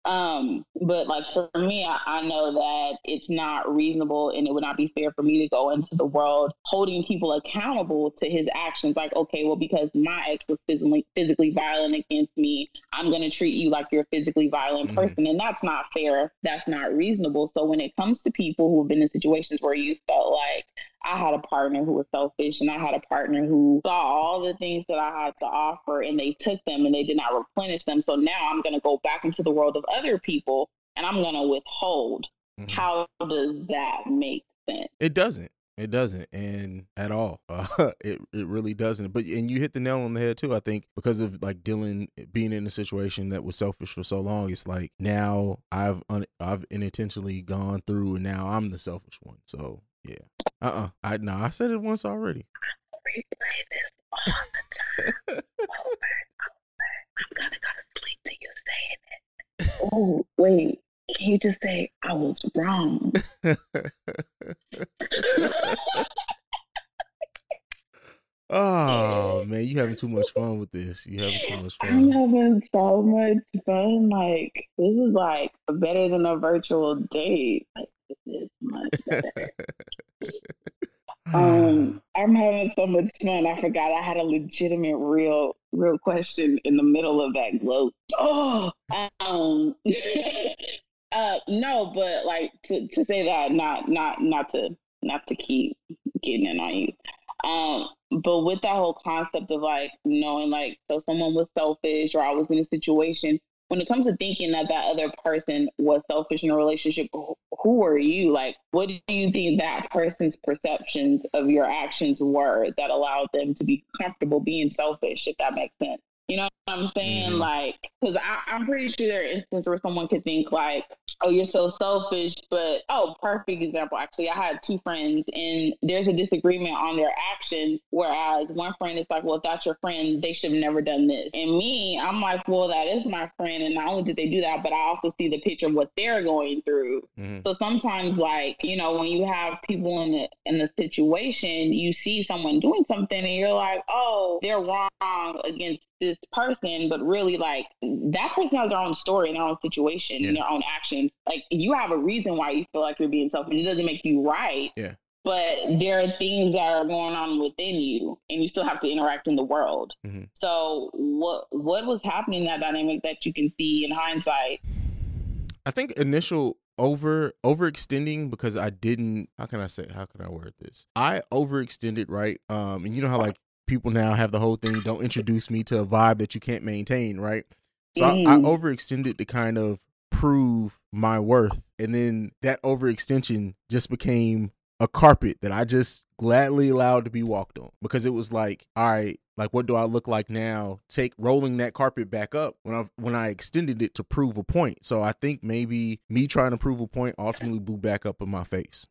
Um, but like for me, I, I know that it's not reasonable and it would not be fair for me to go into the world holding people accountable to his actions. Like, okay, well, because my ex was physically physically violent against me, I'm gonna treat you like you're a physically violent Mhm. person. And that's not fair. That's not reasonable. So when it comes to people who have been in situations where you felt like I had a partner who was selfish and I had a partner who saw all the things that I had to offer and they took them and they did not replenish them. So now I'm going to go back into the world of other people and I'm going to withhold. Mhm. How does that make sense? It doesn't. It doesn't, and at all. Uh, it it really doesn't. But and you hit the nail on the head too. I think because of like Dylan being in a situation that was selfish for so long, it's like now I've un, I've unintentionally gone through, and now I'm the selfish one. So yeah, uh, uh I no, I said it once already. Replay this all the time. over over. I'm to go to sleep to you saying it. Oh, wait. Can you just say I was wrong? oh man, you having too much fun with this. You having too much fun. I'm having so much fun. Like this is like better than a virtual date. Like this is much better. um, I'm having so much fun. I forgot I had a legitimate, real, real question in the middle of that gloat. Oh, um, uh, no, but like to to say that, not not not to not to keep getting in on you. Um, but with that whole concept of like knowing like so someone was selfish or I was in a situation when it comes to thinking that that other person was selfish in a relationship who are you? Like what do you think that person's perceptions of your actions were that allowed them to be comfortable being selfish if that makes sense you know what i'm saying Mhm. like because i'm pretty sure there are instances where someone could think like oh you're so selfish but oh perfect example actually i had two friends and there's a disagreement on their actions whereas one friend is like well if that's your friend they should have never done this and me i'm like well that is my friend and not only did they do that but i also see the picture of what they're going through Mhm. so sometimes like you know when you have people in the in the situation you see someone doing something and you're like oh they're wrong against this person but really like that person has their own story and their own situation Yeah. and their own actions like you have a reason why you feel like you're being selfish it doesn't make you right Yeah. but there are things that are going on within you and you still have to interact in the world Mhm. so what what was happening in that dynamic that you can see in hindsight I think initial over overextending because I didn't how can I say how can I word this? I overextended, right? Um and you know how like people now have the whole thing don't introduce me to a vibe that you can't maintain, right? So I, I Mm. overextended to kind of prove my worth and then that overextension just became a carpet that I just gladly allowed to be walked on because it was like, all right, like what do I look like now? Take rolling that carpet back up when I when I extended it to prove a point. So I think maybe me trying to prove a point ultimately blew back up in my face.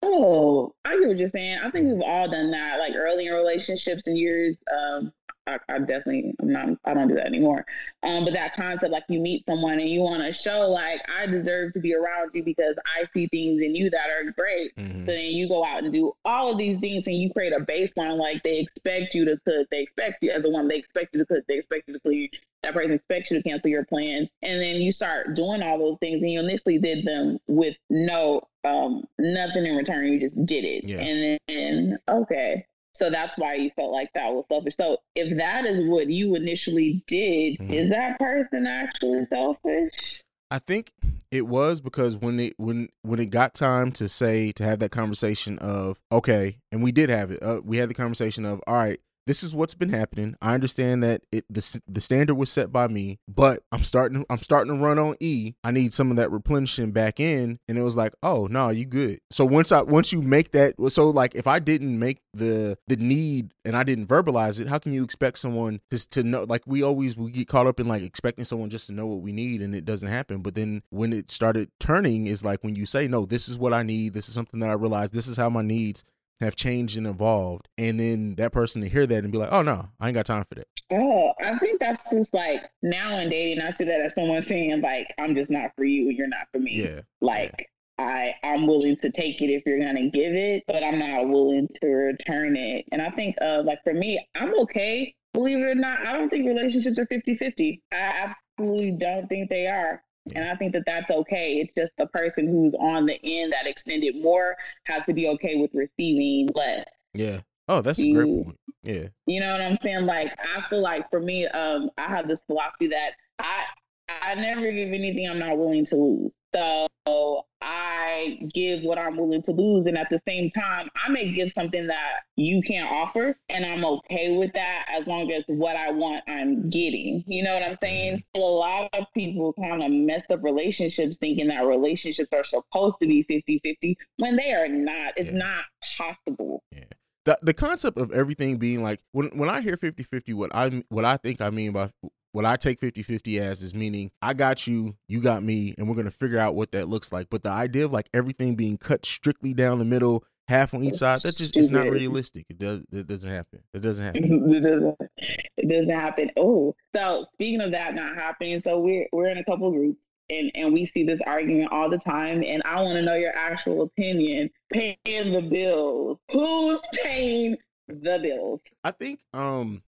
Oh, I get what you're saying. I think we've all done that, like early in relationships and years. Um, I, I definitely I'm not I don't do that anymore. Um, but that concept, like you meet someone and you want to show like I deserve to be around you because I see things in you that are great. Mhm. So then you go out and do all of these things and you create a baseline like they expect you to cook, they expect you as a woman, they expect you to cook, they expect you to clean, that person expects you to cancel your plans. And then you start doing all those things and you initially did them with no um nothing in return. You just did it. Yeah. And then okay. So that's why you felt like that was selfish. So if that is what you initially did, Mhm. is that person actually selfish? I think it was because when it when when it got time to say to have that conversation of okay, and we did have it. Uh, we had the conversation of all right. This is what's been happening. I understand that it the the standard was set by me, but I'm starting I'm starting to run on E. I need some of that replenishing back in, and it was like, oh no, you good. So once I once you make that, so like if I didn't make the the need and I didn't verbalize it, how can you expect someone just to know? Like we always we get caught up in like expecting someone just to know what we need, and it doesn't happen. But then when it started turning, is like when you say, no, this is what I need. This is something that I realized. This is how my needs have changed and evolved, and then that person to hear that and be like, oh no, I ain't got time for that. Oh, I think that's just like now in dating, I see that as someone saying like, "I'm just not for you, you're not for me." Yeah, Like I, I'm willing to take it if you're gonna give it, but I'm not willing to return it. And I think, uh, like for me, I'm okay. Believe it or not, I don't think relationships are 50-50. I absolutely don't think they are. And I think that that's okay. It's just the person who's on the end that extended more has to be okay with receiving less. yeah. Oh, that's a great point. Yeah, You know what I'm saying? Like I feel like for me, um, I have this philosophy that I I never give anything I'm not willing to lose. So I give what I'm willing to lose, and at the same time, I may give something that you can't offer, and I'm okay with that as long as what I want I'm getting. You know what I'm saying? Mm-hmm. A lot of people kind of mess up relationships thinking that relationships are supposed to be 50-50 when they are not. It's Yeah. not possible. Yeah. the the concept of everything being like when when I hear 50-50 what I what I think I mean by what I take 50-50 as is meaning I got you, you got me, and we're gonna figure out what that looks like. But the idea of like everything being cut strictly down the middle, half on each side, that just it's not realistic. It does it doesn't happen. It doesn't happen. it doesn't it doesn't happen. Oh, so speaking of that not happening, so we're we're in a couple groups and and we see this argument all the time. And I want to know your actual opinion. Paying the bills. Who's paying the bills? I think um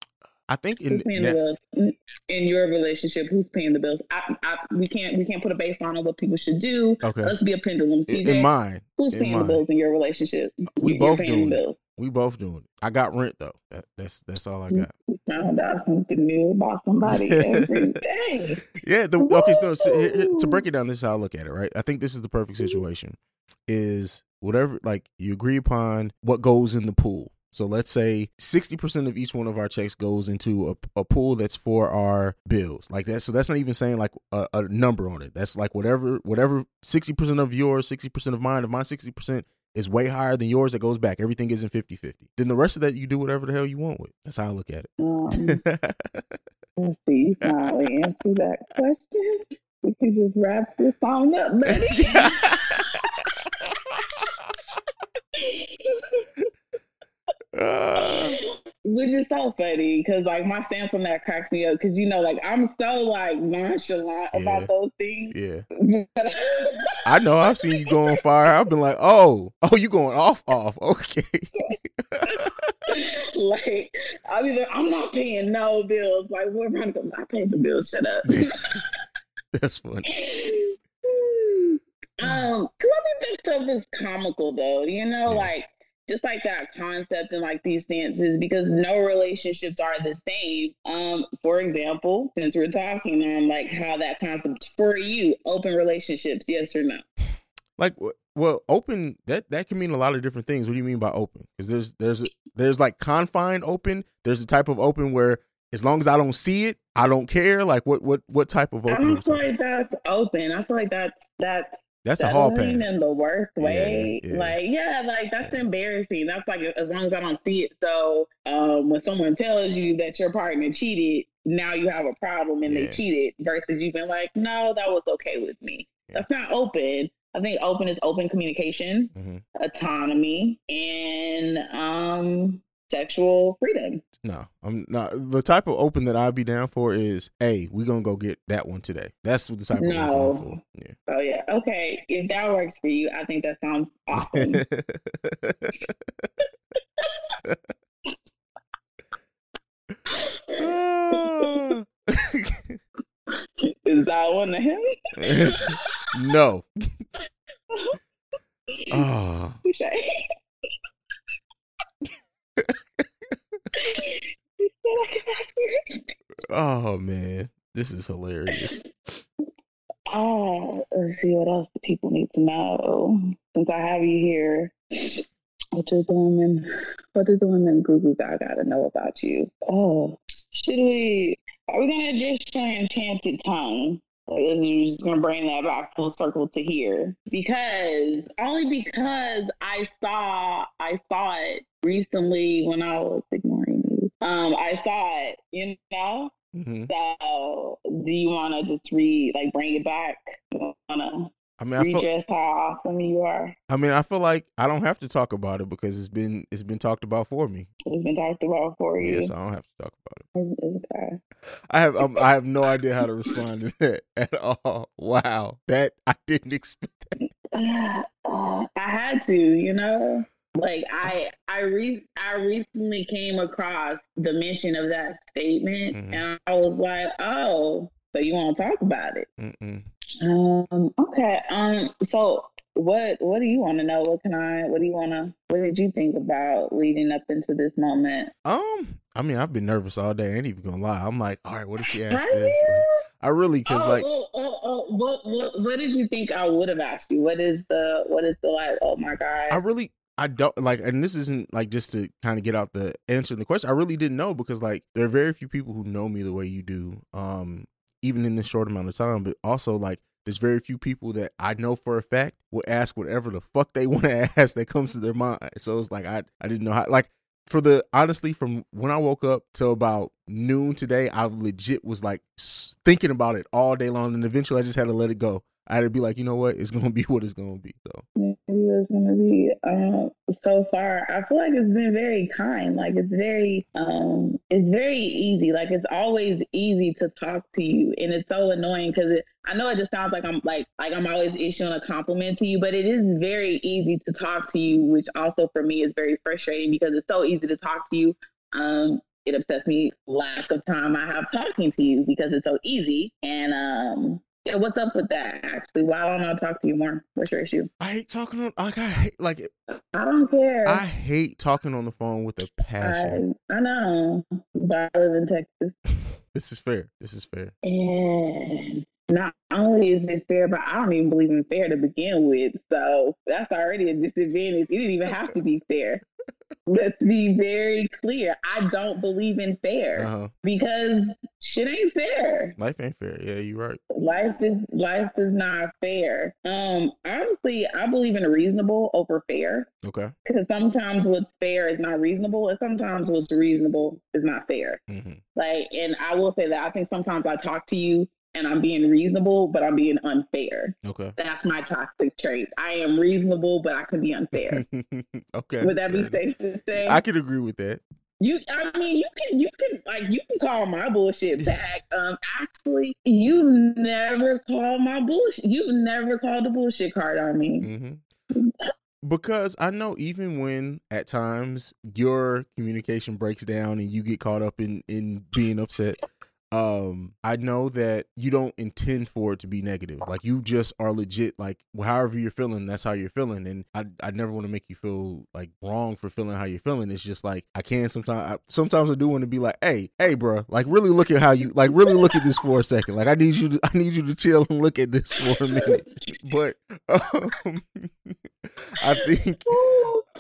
I think Who's in paying that- the bills in your relationship? Who's paying the bills? I, I, we can't we can't put a baseline on what people should do. okay Let's be a pendulum. in, CJ, in mine who's in paying mine. the bills in your relationship? We You're both paying doing bills. we both doing it. I got rent though. That, that's that's all I got. Found out something new about somebody every day. Yeah. The, okay. So, so here- here- to break it down, this is how I look at it. Right. I think this is the perfect mm-hmm. situation. Is whatever like you agree upon what goes in the pool. So let's say sixty percent of each one of our checks goes into a, a pool that's for our bills. Like that. So that's not even saying like a, a number on it. That's like whatever whatever sixty percent of yours, sixty percent of mine. of my sixty percent is way higher than yours, that goes back. Everything is in 50-50. Then the rest of that you do whatever the hell you want with. That's how I look at Um, it. let's see, you finally answer that question. We can just wrap this on up, buddy. Uh, Which is so funny because, like, my stance on that cracks me up because you know, like, I'm so like nonchalant Yeah. about those things. yeah. I know. I've seen you go on fire. I've been like, oh, oh, you going off, off. Okay. like, I'm either I'm not paying no bills. Like, we're running. I paid the bills. Shut up. That's funny. um, cause I think that stuff is comical though, you know, Yeah. like just like that concept and like these stances, because no relationships are the same. Um, for example, since we're talking on like how that concept for you, open relationships, yes or no? Like, well, open that that can mean a lot of different things. What do you mean by open? Because there's there's there's like confined open. There's a type of open where as long as I don't see it, I don't care. Like, what what what type of open? we don't feel like that's open. I feel like that's that's That's a hall pass. in the worst way. yeah. Like, yeah, like that's embarrassing. That's like as long as I don't see it. So um, when someone tells you that your partner cheated, now you have a problem and Yeah. they cheated versus you've been like, no, that was okay with me. Yeah. That's not open. I think open is open communication, Mhm. autonomy, and um sexual freedom. No, I'm not. The type of open that I'd be down for is, hey, we're gonna go get that one today. That's what the type of open. Yeah. Oh yeah. Okay. If that works for you, I think that sounds awesome. Is that one of him? no. Oh, Touche. You said I could ask you. Oh man, this is hilarious. Oh, let's see what else the people need to know. Since I have you here, what does the woman, what does the woman Google guy gotta know about you? Oh, should we? Are we gonna address your enchanted tongue? Or is you just gonna bring that back full circle to here? Because only because I saw I saw it recently when I was ignoring you. Um, I saw it, you know. hmm So, do you want to just read, like, bring it back? Want to I mean, I feel, how awesome you are? I mean, I feel like I don't have to talk about it because it's been it's been talked about for me. It's been talked about for you. Yes, I don't have to talk about it. It's- it's okay. I have um, I have no idea how to respond to that at all. Wow, that I didn't expect. That. Uh, I had to, you know. Like I, I re- I recently came across the mention of that statement, Mhm. and I was like, "Oh, so you want to talk about it?" Mm-mm. Um. Okay. Um. So, what What do you want to know? What can I? What do you want to? What did you think about leading up into this moment? Um, I mean, I've been nervous all day. I ain't even gonna lie. I'm like, all right, what if she asked this? Like, I really, because oh, like, oh, oh, oh, what, what, what did you think I would have asked you? What is the, what is the like? Oh my god! I really, I don't like, and this isn't like just to kind of get out the answer to the question. I really didn't know because like there are very few people who know me the way you do. Um, even in this short amount of time, but also like there's very few people that I know for a fact will ask whatever the fuck they want to ask that comes to their mind. So it's like I I didn't know how like for the honestly from when I woke up till about noon today, I legit was like thinking about it all day long, and eventually I just had to let it go. I had to be like, you know what, it's gonna be what it's gonna be. So it's gonna be um so far i feel like it's been very kind. Like it's very um it's very easy. Like it's always easy to talk to you and it's so annoying because i know it just sounds like i'm like like i'm always issuing a compliment to you but it is very easy to talk to you which also for me is very frustrating because it's so easy to talk to you. Um it upsets me lack of time i have talking to you because it's so easy. And um yeah, what's up with that? Actually, why don't I talk to you more? What's your issue? I hate talking on like I hate like I don't care. I hate talking on the phone with a passion. I, I know, but I live in Texas, This is fair. This is fair. and not only is it fair, but I don't even believe in fair to begin with. So that's already a disadvantage. It didn't even have to be fair. Let's be very clear. I don't believe in fair Uh huh. because shit ain't fair. Life ain't fair. Yeah, you're right. Life is life is not fair. Um, honestly, I believe in reasonable over fair. Okay. Because sometimes what's fair is not reasonable, and sometimes what's reasonable is not fair. hmm Like, and I will say that I think sometimes I talk to you and I'm being reasonable, but I'm being unfair. Okay. That's my toxic trait. I am reasonable, but I can be unfair. okay. Would that be safe to say? I could agree with that. You, I mean, you can, you can, like, you can call my bullshit back. Um, actually, you never call my bullshit. You never called the bullshit card on me. Mm-hmm. Because I know even when at times your communication breaks down and you get caught up in in being upset, um, I know that you don't intend for it to be negative. Like you just are legit. Like however you're feeling, that's how you're feeling. And I I never want to make you feel like wrong for feeling how you're feeling. It's just like I can sometimes. I, sometimes I do want to be like, hey, hey, bro, like really look at how you like really look at this for a second. Like I need you to I need you to chill and look at this for a minute. But um, I think.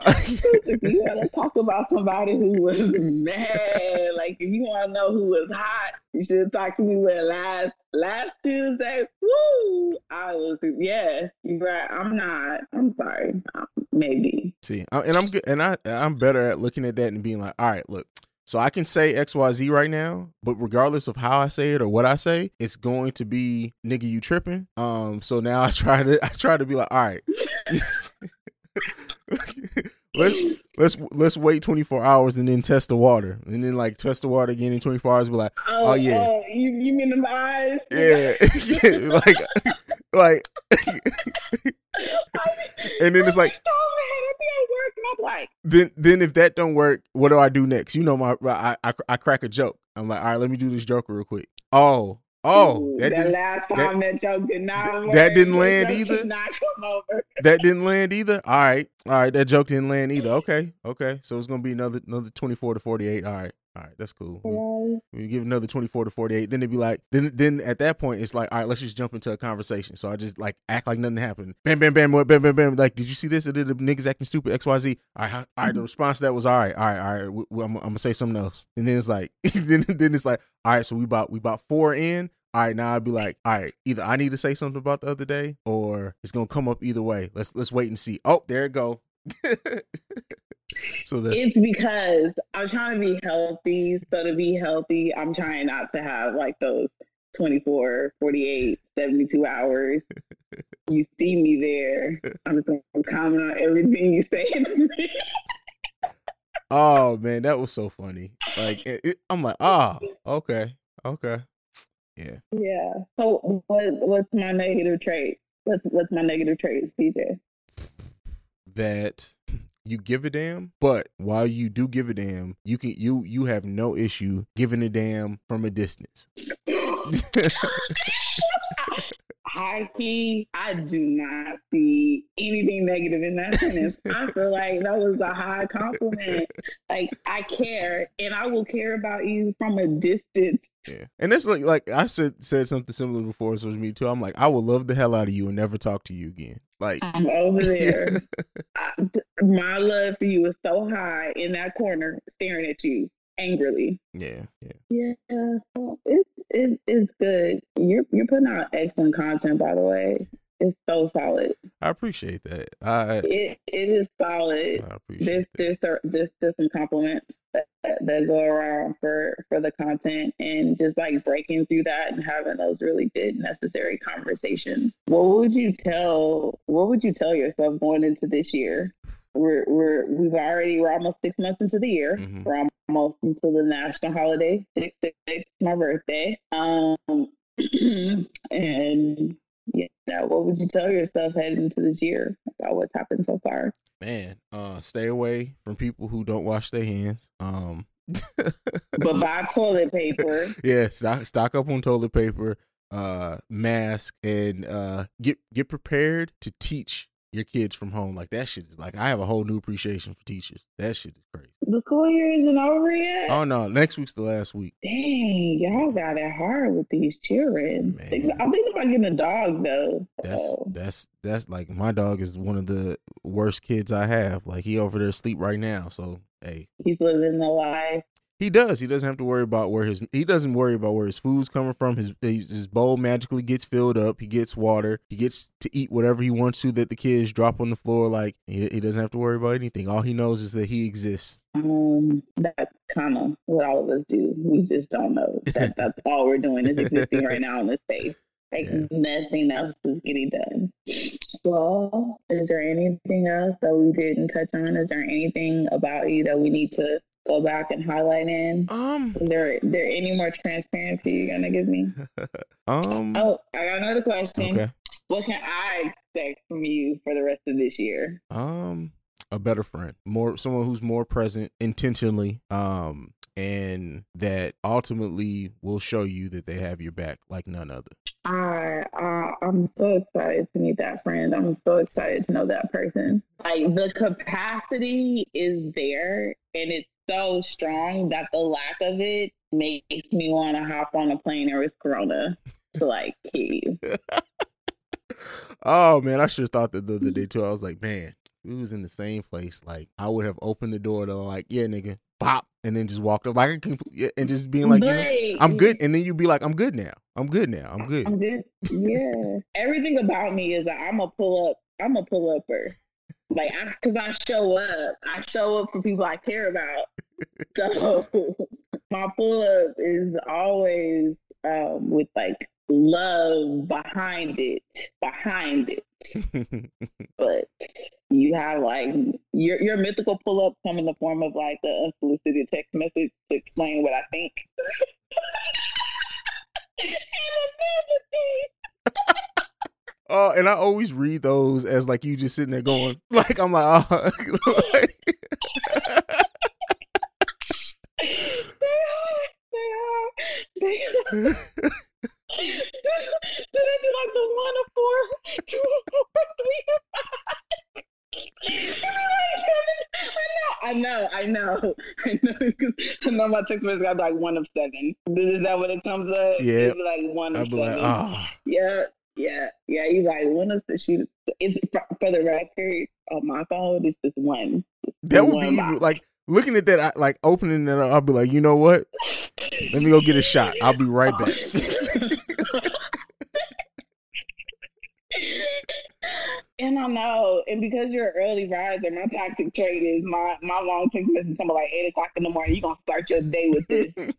if you want to talk about somebody who was mad, like if you want to know who was hot, you should talk to me with last last Tuesday. Woo! I was yeah. You're right. I'm not. I'm sorry. Um, Maybe. See, and I'm good, and I I'm better at looking at that and being like, all right, look. So I can say X Y Z right now, but regardless of how I say it or what I say, it's going to be nigga you tripping. Um, so now I try to I try to be like, all right, let's let's let's wait 24 hours and then test the water, and then like test the water again in 24 hours. Be like, oh, oh yeah, oh, you you mean them eyes? yeah, yeah, like like, and then it's like, oh man, I think I work, and I'm like, then then if that don't work, what do I do next? You know, my I I, I crack a joke. I'm like, all right, let me do this joke real quick. Oh, oh, Ooh, that that didn't last time that, joke did not that didn't land either? did Not come over. that didn't land either. All right, all right, that joke didn't land either. Okay, okay, so it's gonna be another another 24 to 48. All right, all right, that's cool. We, we give another 24 to 48. Then it'd be like, then then at that point it's like, all right, let's just jump into a conversation. So I just like act like nothing happened. Bam, bam, bam, bam, bam, bam. Like, did you see this? Or did the niggas acting stupid? XYZ. All right, all right. The response to that was all right, all right, all right. w- w- I'm, I'm gonna say something else. And then it's like, then then it's like, all right. So we about we about four in. All right, now I'd be like, all right, either I need to say something about the other day, or it's gonna come up either way. Let's let's wait and see. Oh, there it go. so that's It's because I'm trying to be healthy. So to be healthy, I'm trying not to have like those 24, 48, 72 hours. You see me there. I'm just going to comment on everything you say to me. oh man, that was so funny. Like it, it- I'm like, ah, okay, okay, yeah. yeah. So what, what's my negative trait? What's, what's my negative trait, CJ? that you give a damn, but while you do give a damn, you can you you have no issue giving a damn from a distance. high key, I do not see anything negative in that sentence. I feel like that was a high compliment. Like I care, and I will care about you from a distance. Yeah, and that's like like I said said something similar before. So it was me too. I'm like, I will love the hell out of you and never talk to you again. Like I'm over there. I, my love for you is so high in that corner, staring at you angrily. yeah, yeah. Yeah, well, it's it's it's good. You're you're putting out excellent content, by the way. It's so solid. I appreciate that. I It it is solid. I appreciate There's there's a- there's there's some compliments that, that go around for for the content and just like breaking through that and having those really good necessary conversations. What would you tell What would you tell yourself going into this year? We're we're we've already we're almost six months into the year. Mhm. We're almost into the national holiday. Six six six, my birthday. Um, and yeah, what would you tell yourself heading into this year about what's happened so far? man, uh, stay away from people who don't wash their hands. Um, But buy toilet paper. yeah, stock stock up on toilet paper, uh, mask, and uh, get get prepared to teach your kids from home. Like that shit is like I have a whole new appreciation for teachers. That shit is crazy. The school year isn't over yet. Oh no, next week's the last week. Dang, y'all got it hard with these children. Man. I'm thinking about getting a dog though. That's So, that's that's like my dog is one of the worst kids I have. Like he over there asleep right now. So hey, he's living the life. He does. He doesn't have to worry about where his he doesn't worry about where his food's coming from. His his, bowl magically gets filled up. He gets water. He gets to eat whatever he wants to that the kids drop on the floor. Like he, he doesn't have to worry about anything. All he knows is that he exists. Um, that's kind of what all of us do. We just don't know that that's all we're doing is existing right now in this space. Like Yeah. nothing else is getting done. Well, is there anything else that we didn't touch on? Is there anything about you that we need to go back and highlight in? Um Is there there any more transparency you're gonna give me? um Oh, I got another question. okay. What can I expect from you for the rest of this year? Um a better friend. More someone who's more present intentionally. Um and that ultimately will show you that they have your back like none other. I, I I'm so excited to meet that friend. I'm so excited to know that person. Like the capacity is there and it's so strong that the lack of it makes me want to hop on a plane or with Corona to like you. oh man, I should have thought that the other day too. I was like, man, we was in the same place. Like I would have opened the door to like, yeah, nigga, pop, and then just walked up like I can, and just being like, you know, I'm good, and then you'd be like, I'm good now. I'm good now. I'm good. I'm good. Yeah. Everything about me is that I'm a pull up. I'm a pull upper. Like, I, cause I show up. I show up for people I care about. So my pull up is always um, with like love behind it, behind it. but you have like your your mythical pull up come in the form of like the unsolicited text message to explain what I think. Oh, and I always read those as like you just sitting there going, like I'm like, oh, like, they are, they are, they are. Did they be like the one of four, two of four, three of five? I know, I know, I know. I know my text message got like one of seven. Is that what it comes up? Yeah. Like one of I'd be like, seven. oh, Yeah, yeah, yeah. You like one of the she is for, for the record on my phone. It's just one. that would be One even, box. like looking at that, I, like opening it up. I'll be like, you know what? Let me go get a shot. I'll be right back. And I know, and because you're an early riser, my tactic trade is my my long text message come like eight o'clock in the morning. You're gonna start your day with this.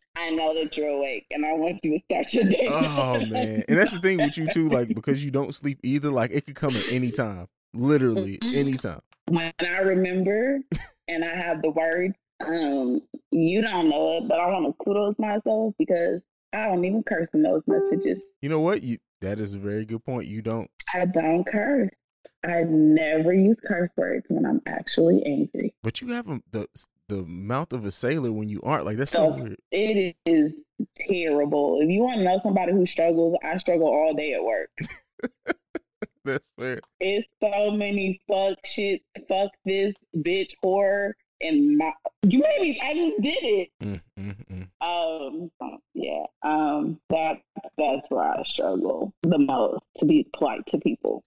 I know that you're awake, and I want you to start your day. oh man, and that's the thing with you too. Like because you don't sleep either. Like it could come at any time, literally any time. when I remember and I have the words, um, you don't know it, but I want to kudos myself because I don't even curse in those messages. You know what? You that is a very good point. You don't. I don't curse. I never use curse words when I'm actually angry. But you have a, the the mouth of a sailor when you aren't. Like that's so So weird. it is terrible. If you want to know somebody who struggles, I struggle all day at work. That's fair. It's so many fuck shit, fuck this bitch whore, and my you made me. I just did it. Mm, mm, mm. Um, yeah, um, that that's where I struggle the most to be polite to people.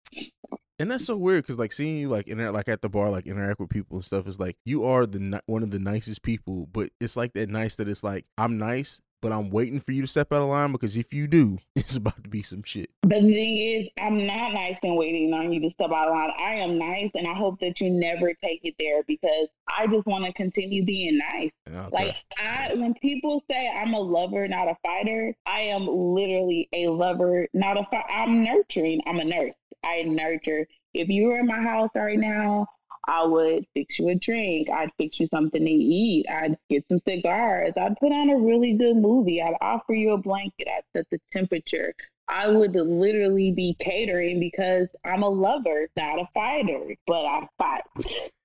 And that's so weird because like seeing you like interact like at the bar, like interact with people and stuff is like you are the one of the nicest people, but it's like that nice that it's like I'm nice, but I'm waiting for you to step out of line because if you do, it's about to be some shit. But the thing is, I'm not nice and waiting on you to step out of line. I am nice, and I hope that you never take it there because I just want to continue being nice. Okay. Like I, when people say I'm a lover, not a fighter, I am literally a lover, not a fighter. I'm nurturing. I'm a nurse. I nurture. If you were in my house right now, I would fix you a drink. I'd fix you something to eat. I'd get some cigars. I'd put on a really good movie. I'd offer you a blanket. I'd set the temperature. I would literally be catering because I'm a lover, not a fighter, but I fight.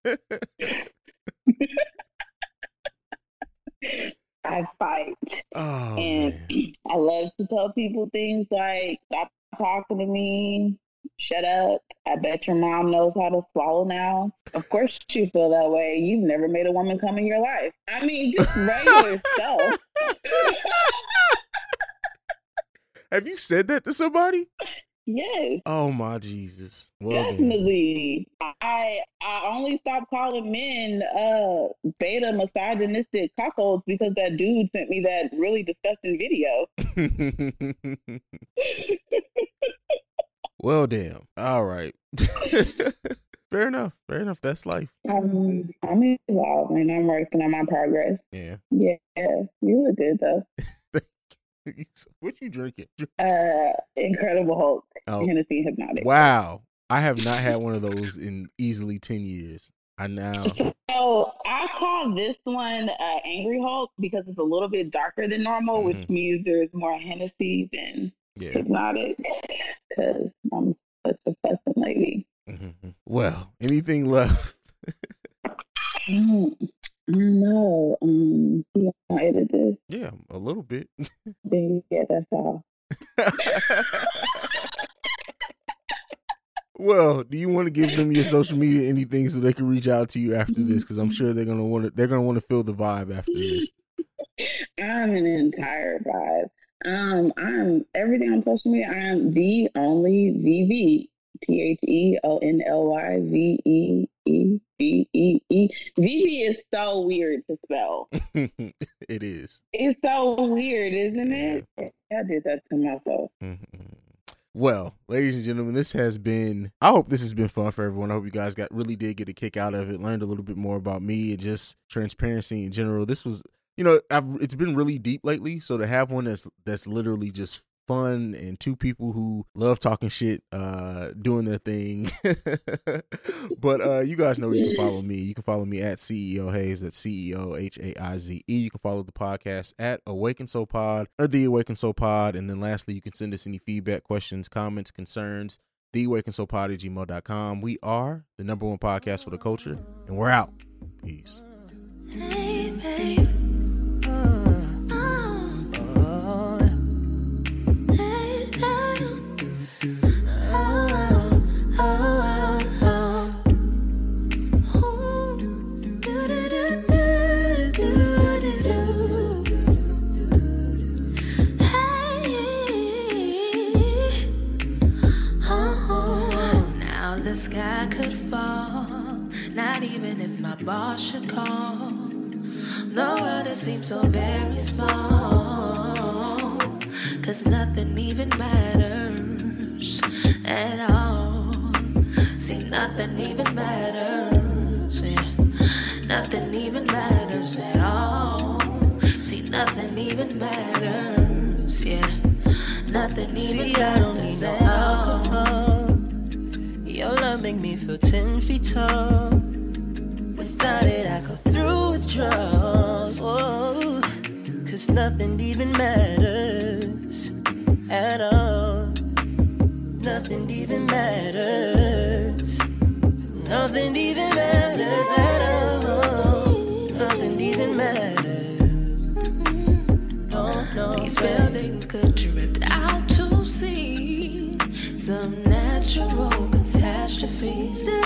I fight. oh and man. I love to tell people things like, stop talking to me, shut up. I bet your mom knows how to swallow now. Of course you feel that way. You've never made a woman come in your life. I mean, just regular stuff. Have you said that to somebody? Yes. Oh my Jesus. Well. Definitely. I I only stopped calling men uh beta misogynistic cuckolds because that dude sent me that really disgusting video. well damn. All right. Fair enough. Fair enough. That's life. I'm I'm evolving. I'm working on my progress. Yeah. Yeah, you look good though. what you drinking? Uh, Incredible Hulk, Oh. Hennessy Hpnotiq. Wow. I have not had one of those in easily 10 years. I now. So I call this one uh, Angry Hulk because it's a little bit darker than normal, which Mhm. means there's more Hennessy than Yeah. Hpnotiq. Because I'm such a fucking lady. Mhm. Well, anything left? I don't know. Um, yeah, I edit this. Yeah, a little bit. Yeah, that's all. well, do you want to give them your social media anything so they can reach out to you after this? Because I'm sure they're gonna want to. They're gonna want to feel the vibe after this. I'm an entire vibe. Um, I'm everything on social media. I'm the only VV. T H E O N L Y V E E V E E. VV is so weird to spell. it is. It's so weird, isn't it? I did that to myself. Mhm. Well, ladies and gentlemen, this has been. I hope this has been fun for everyone. I hope you guys got really did get a kick out of it, learned a little bit more about me and just transparency in general. This was you know, I've, it's been really deep lately. So to have one that's that's literally just fun and two people who love talking shit, uh, doing their thing. but uh, you guys know you can follow me. You can follow me at CEO Haize. That's C E O H A I Z E. You can follow the podcast at Awakened Soul Pod or the Awakened Soul Pod. And then lastly, you can send us any feedback, questions, comments, concerns. The Awakened Soul Pod at gmail.com. We are the number one podcast for the culture, and we're out. Peace. Hey, even if my should call. The world it seems so very small, cause nothing even matters at all. See, nothing even matters, yeah. Nothing even matters at all. See, nothing even matters, yeah. Nothing even See, I don't matters need no all. alcohol. Your love make me feel ten feet tall. Without it, I go through withdrawals. Whoa. Cause nothing even matters at all. Nothing even matters. Nothing even matters at all. Nothing even matters. No, no, These buildings could drift out to sea. Some natural catastrophe. Still,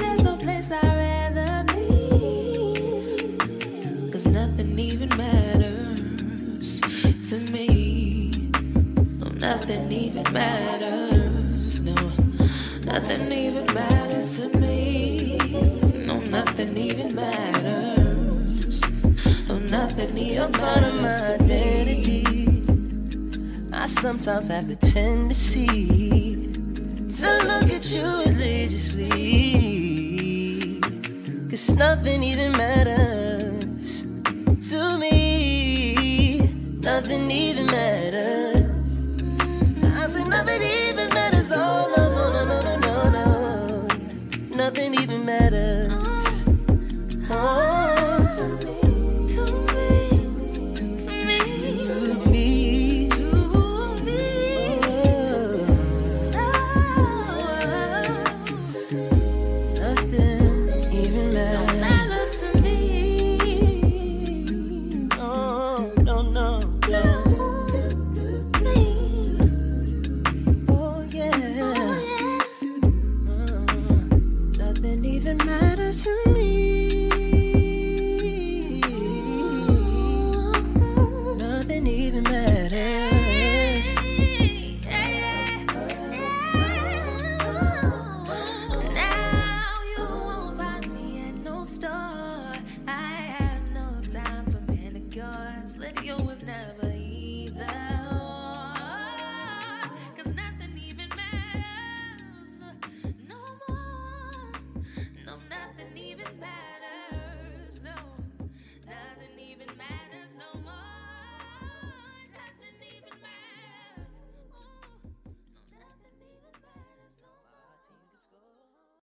nothing even matters. No, nothing even matters to me. No, nothing even matters. No, nothing even You're part of my matters to me. identity. I sometimes have the tendency to look at you religiously. Cause nothing even matters to me. Nothing even matters. I say